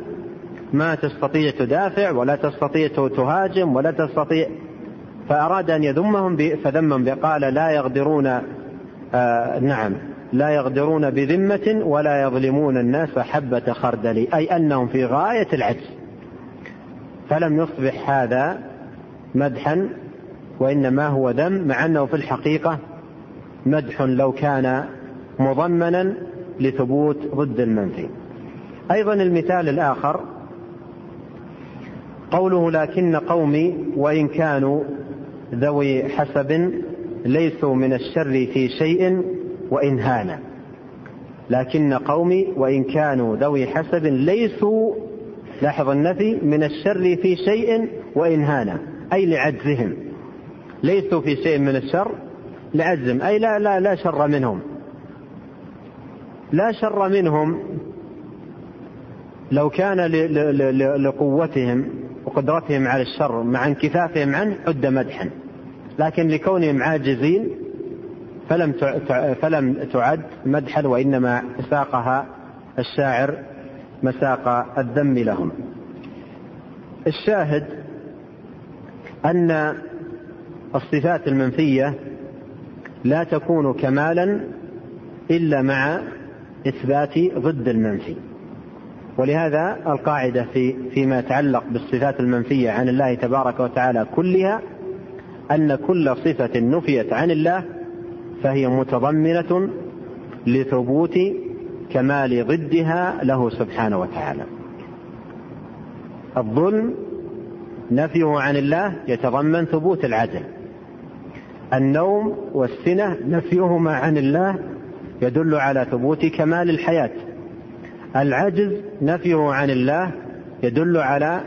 ما تستطيع تدافع ولا تستطيع تهاجم ولا تستطيع فأراد أن يذمهم فذمهم قال لا يغدرون آه نعم لا يغدرون بذمة ولا يظلمون الناس حبة خردل أي أنهم في غاية العجز. فلم يصبح هذا مدحا وإنما هو ذم مع أنه في الحقيقة مدح لو كان مضمنا لثبوت ضد المنفي. أيضا المثال الآخر قوله لكن قومي وإن كانوا ذوي حسب ليسوا من الشر في شيء وإن هان. لكن قومي وإن كانوا ذوي حسب ليسوا لاحظ النفي من الشر في شيء وإن هان. أي لعجزهم. ليسوا في شيء من الشر لعجزهم. أي لا لا لا شر منهم. لا شر منهم لو كان لقوتهم وقدرتهم على الشر مع انكفافهم عنه عد مدحا لكن لكونهم عاجزين فلم فلم تعد مدحا وإنما ساقها الشاعر مساق الذم لهم. الشاهد أن الصفات المنفية لا تكون كمالا إلا مع إثبات ضد المنفي. ولهذا القاعدة في فيما يتعلق بالصفات المنفية عن الله تبارك وتعالى كلها أن كل صفة نفيت عن الله فهي متضمنة لثبوت كمال ضدها له سبحانه وتعالى. الظلم نفيه عن الله يتضمن ثبوت العدل. النوم والسنة نفيهما عن الله يدل على ثبوت كمال الحياة. العجز نفيه عن الله يدل على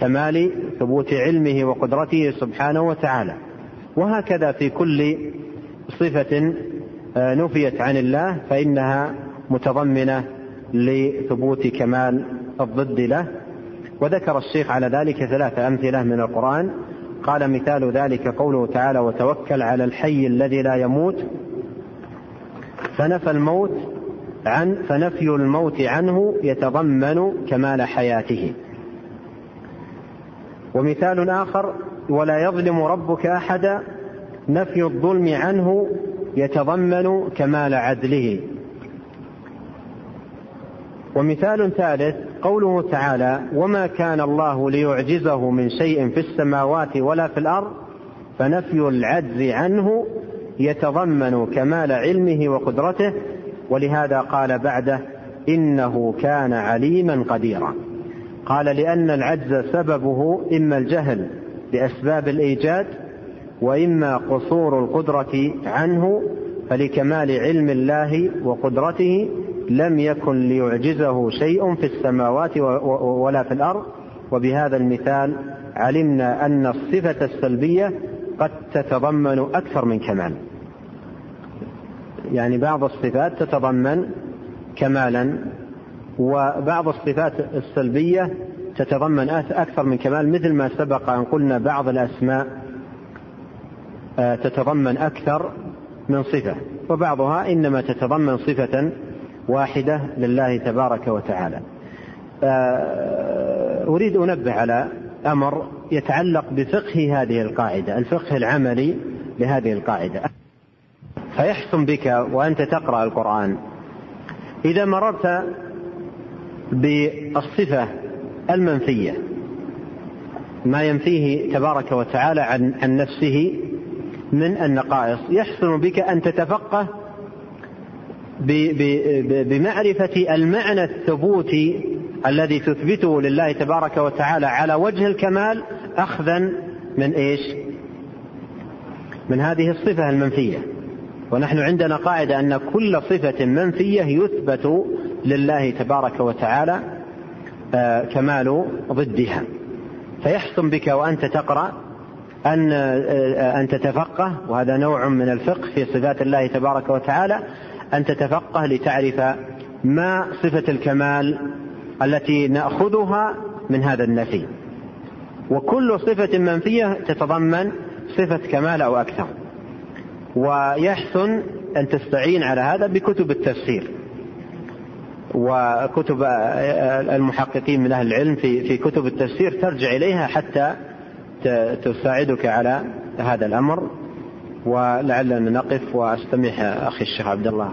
كمال ثبوت علمه وقدرته سبحانه وتعالى. وهكذا في كل صفة آه، نفيت عن الله فإنها متضمنة لثبوت كمال الضد له. وذكر الشيخ على ذلك ثلاث أمثلة من القرآن. قال مثال ذلك قوله تعالى وتوكل على الحي الذي لا يموت فنفى الموت عن فنفي الموت عنه يتضمن كمال حياته. ومثال آخر ولا يظلم ربك أحدا نفي الظلم عنه يتضمن كمال عدله. ومثال ثالث قوله تعالى وما كان الله ليعجزه من شيء في السماوات ولا في الأرض فنفي العجز عنه يتضمن كمال علمه وقدرته ولهذا قال بعده إنه كان عليما قديرا. قال لأن العجز سببه إما الجهل بأسباب الإيجاد وإما قصور القدرة عنه فلكمال علم الله وقدرته لم يكن ليعجزه شيء في السماوات ولا في الأرض. وبهذا المثال علمنا أن الصفة السلبية قد تتضمن أكثر من كمال. يعني بعض الصفات تتضمن كمالا وبعض الصفات السلبية تتضمن أكثر من كمال مثل ما سبق أن قلنا بعض الأسماء آه، تتضمن أكثر من صفة وبعضها إنما تتضمن صفة واحدة لله تبارك وتعالى. آه، أريد أنبه على أمر يتعلق بفقه هذه القاعدة، الفقه العملي لهذه القاعدة. فيحسن بك وأنت تقرأ القرآن. إذا مررت بالصفة المنفية ما ينفيه تبارك وتعالى عن عن نفسه من النقائص يحسن بك أن تتفقه بمعرفة المعنى الثبوتي الذي تثبته لله تبارك وتعالى على وجه الكمال أخذا من إيش؟ من هذه الصفة المنفية. ونحن عندنا قاعدة أن كل صفة منفية يثبت لله تبارك وتعالى آه، كمال ضدها. فيحسن بك وأنت تقرأ أن آه، أن تتفقه وهذا نوع من الفقه في صفات الله تبارك وتعالى أن تتفقه لتعرف ما صفة الكمال التي نأخذها من هذا النفي. وكل صفة منفية تتضمن صفة كمال أو أكثر. ويحسن أن تستعين على هذا بكتب التفسير وكتب المحققين من أهل العلم في في كتب التفسير ترجع إليها حتى تساعدك على هذا الأمر. ولعلنا نقف وأستمع أخي الشيخ عبد الله.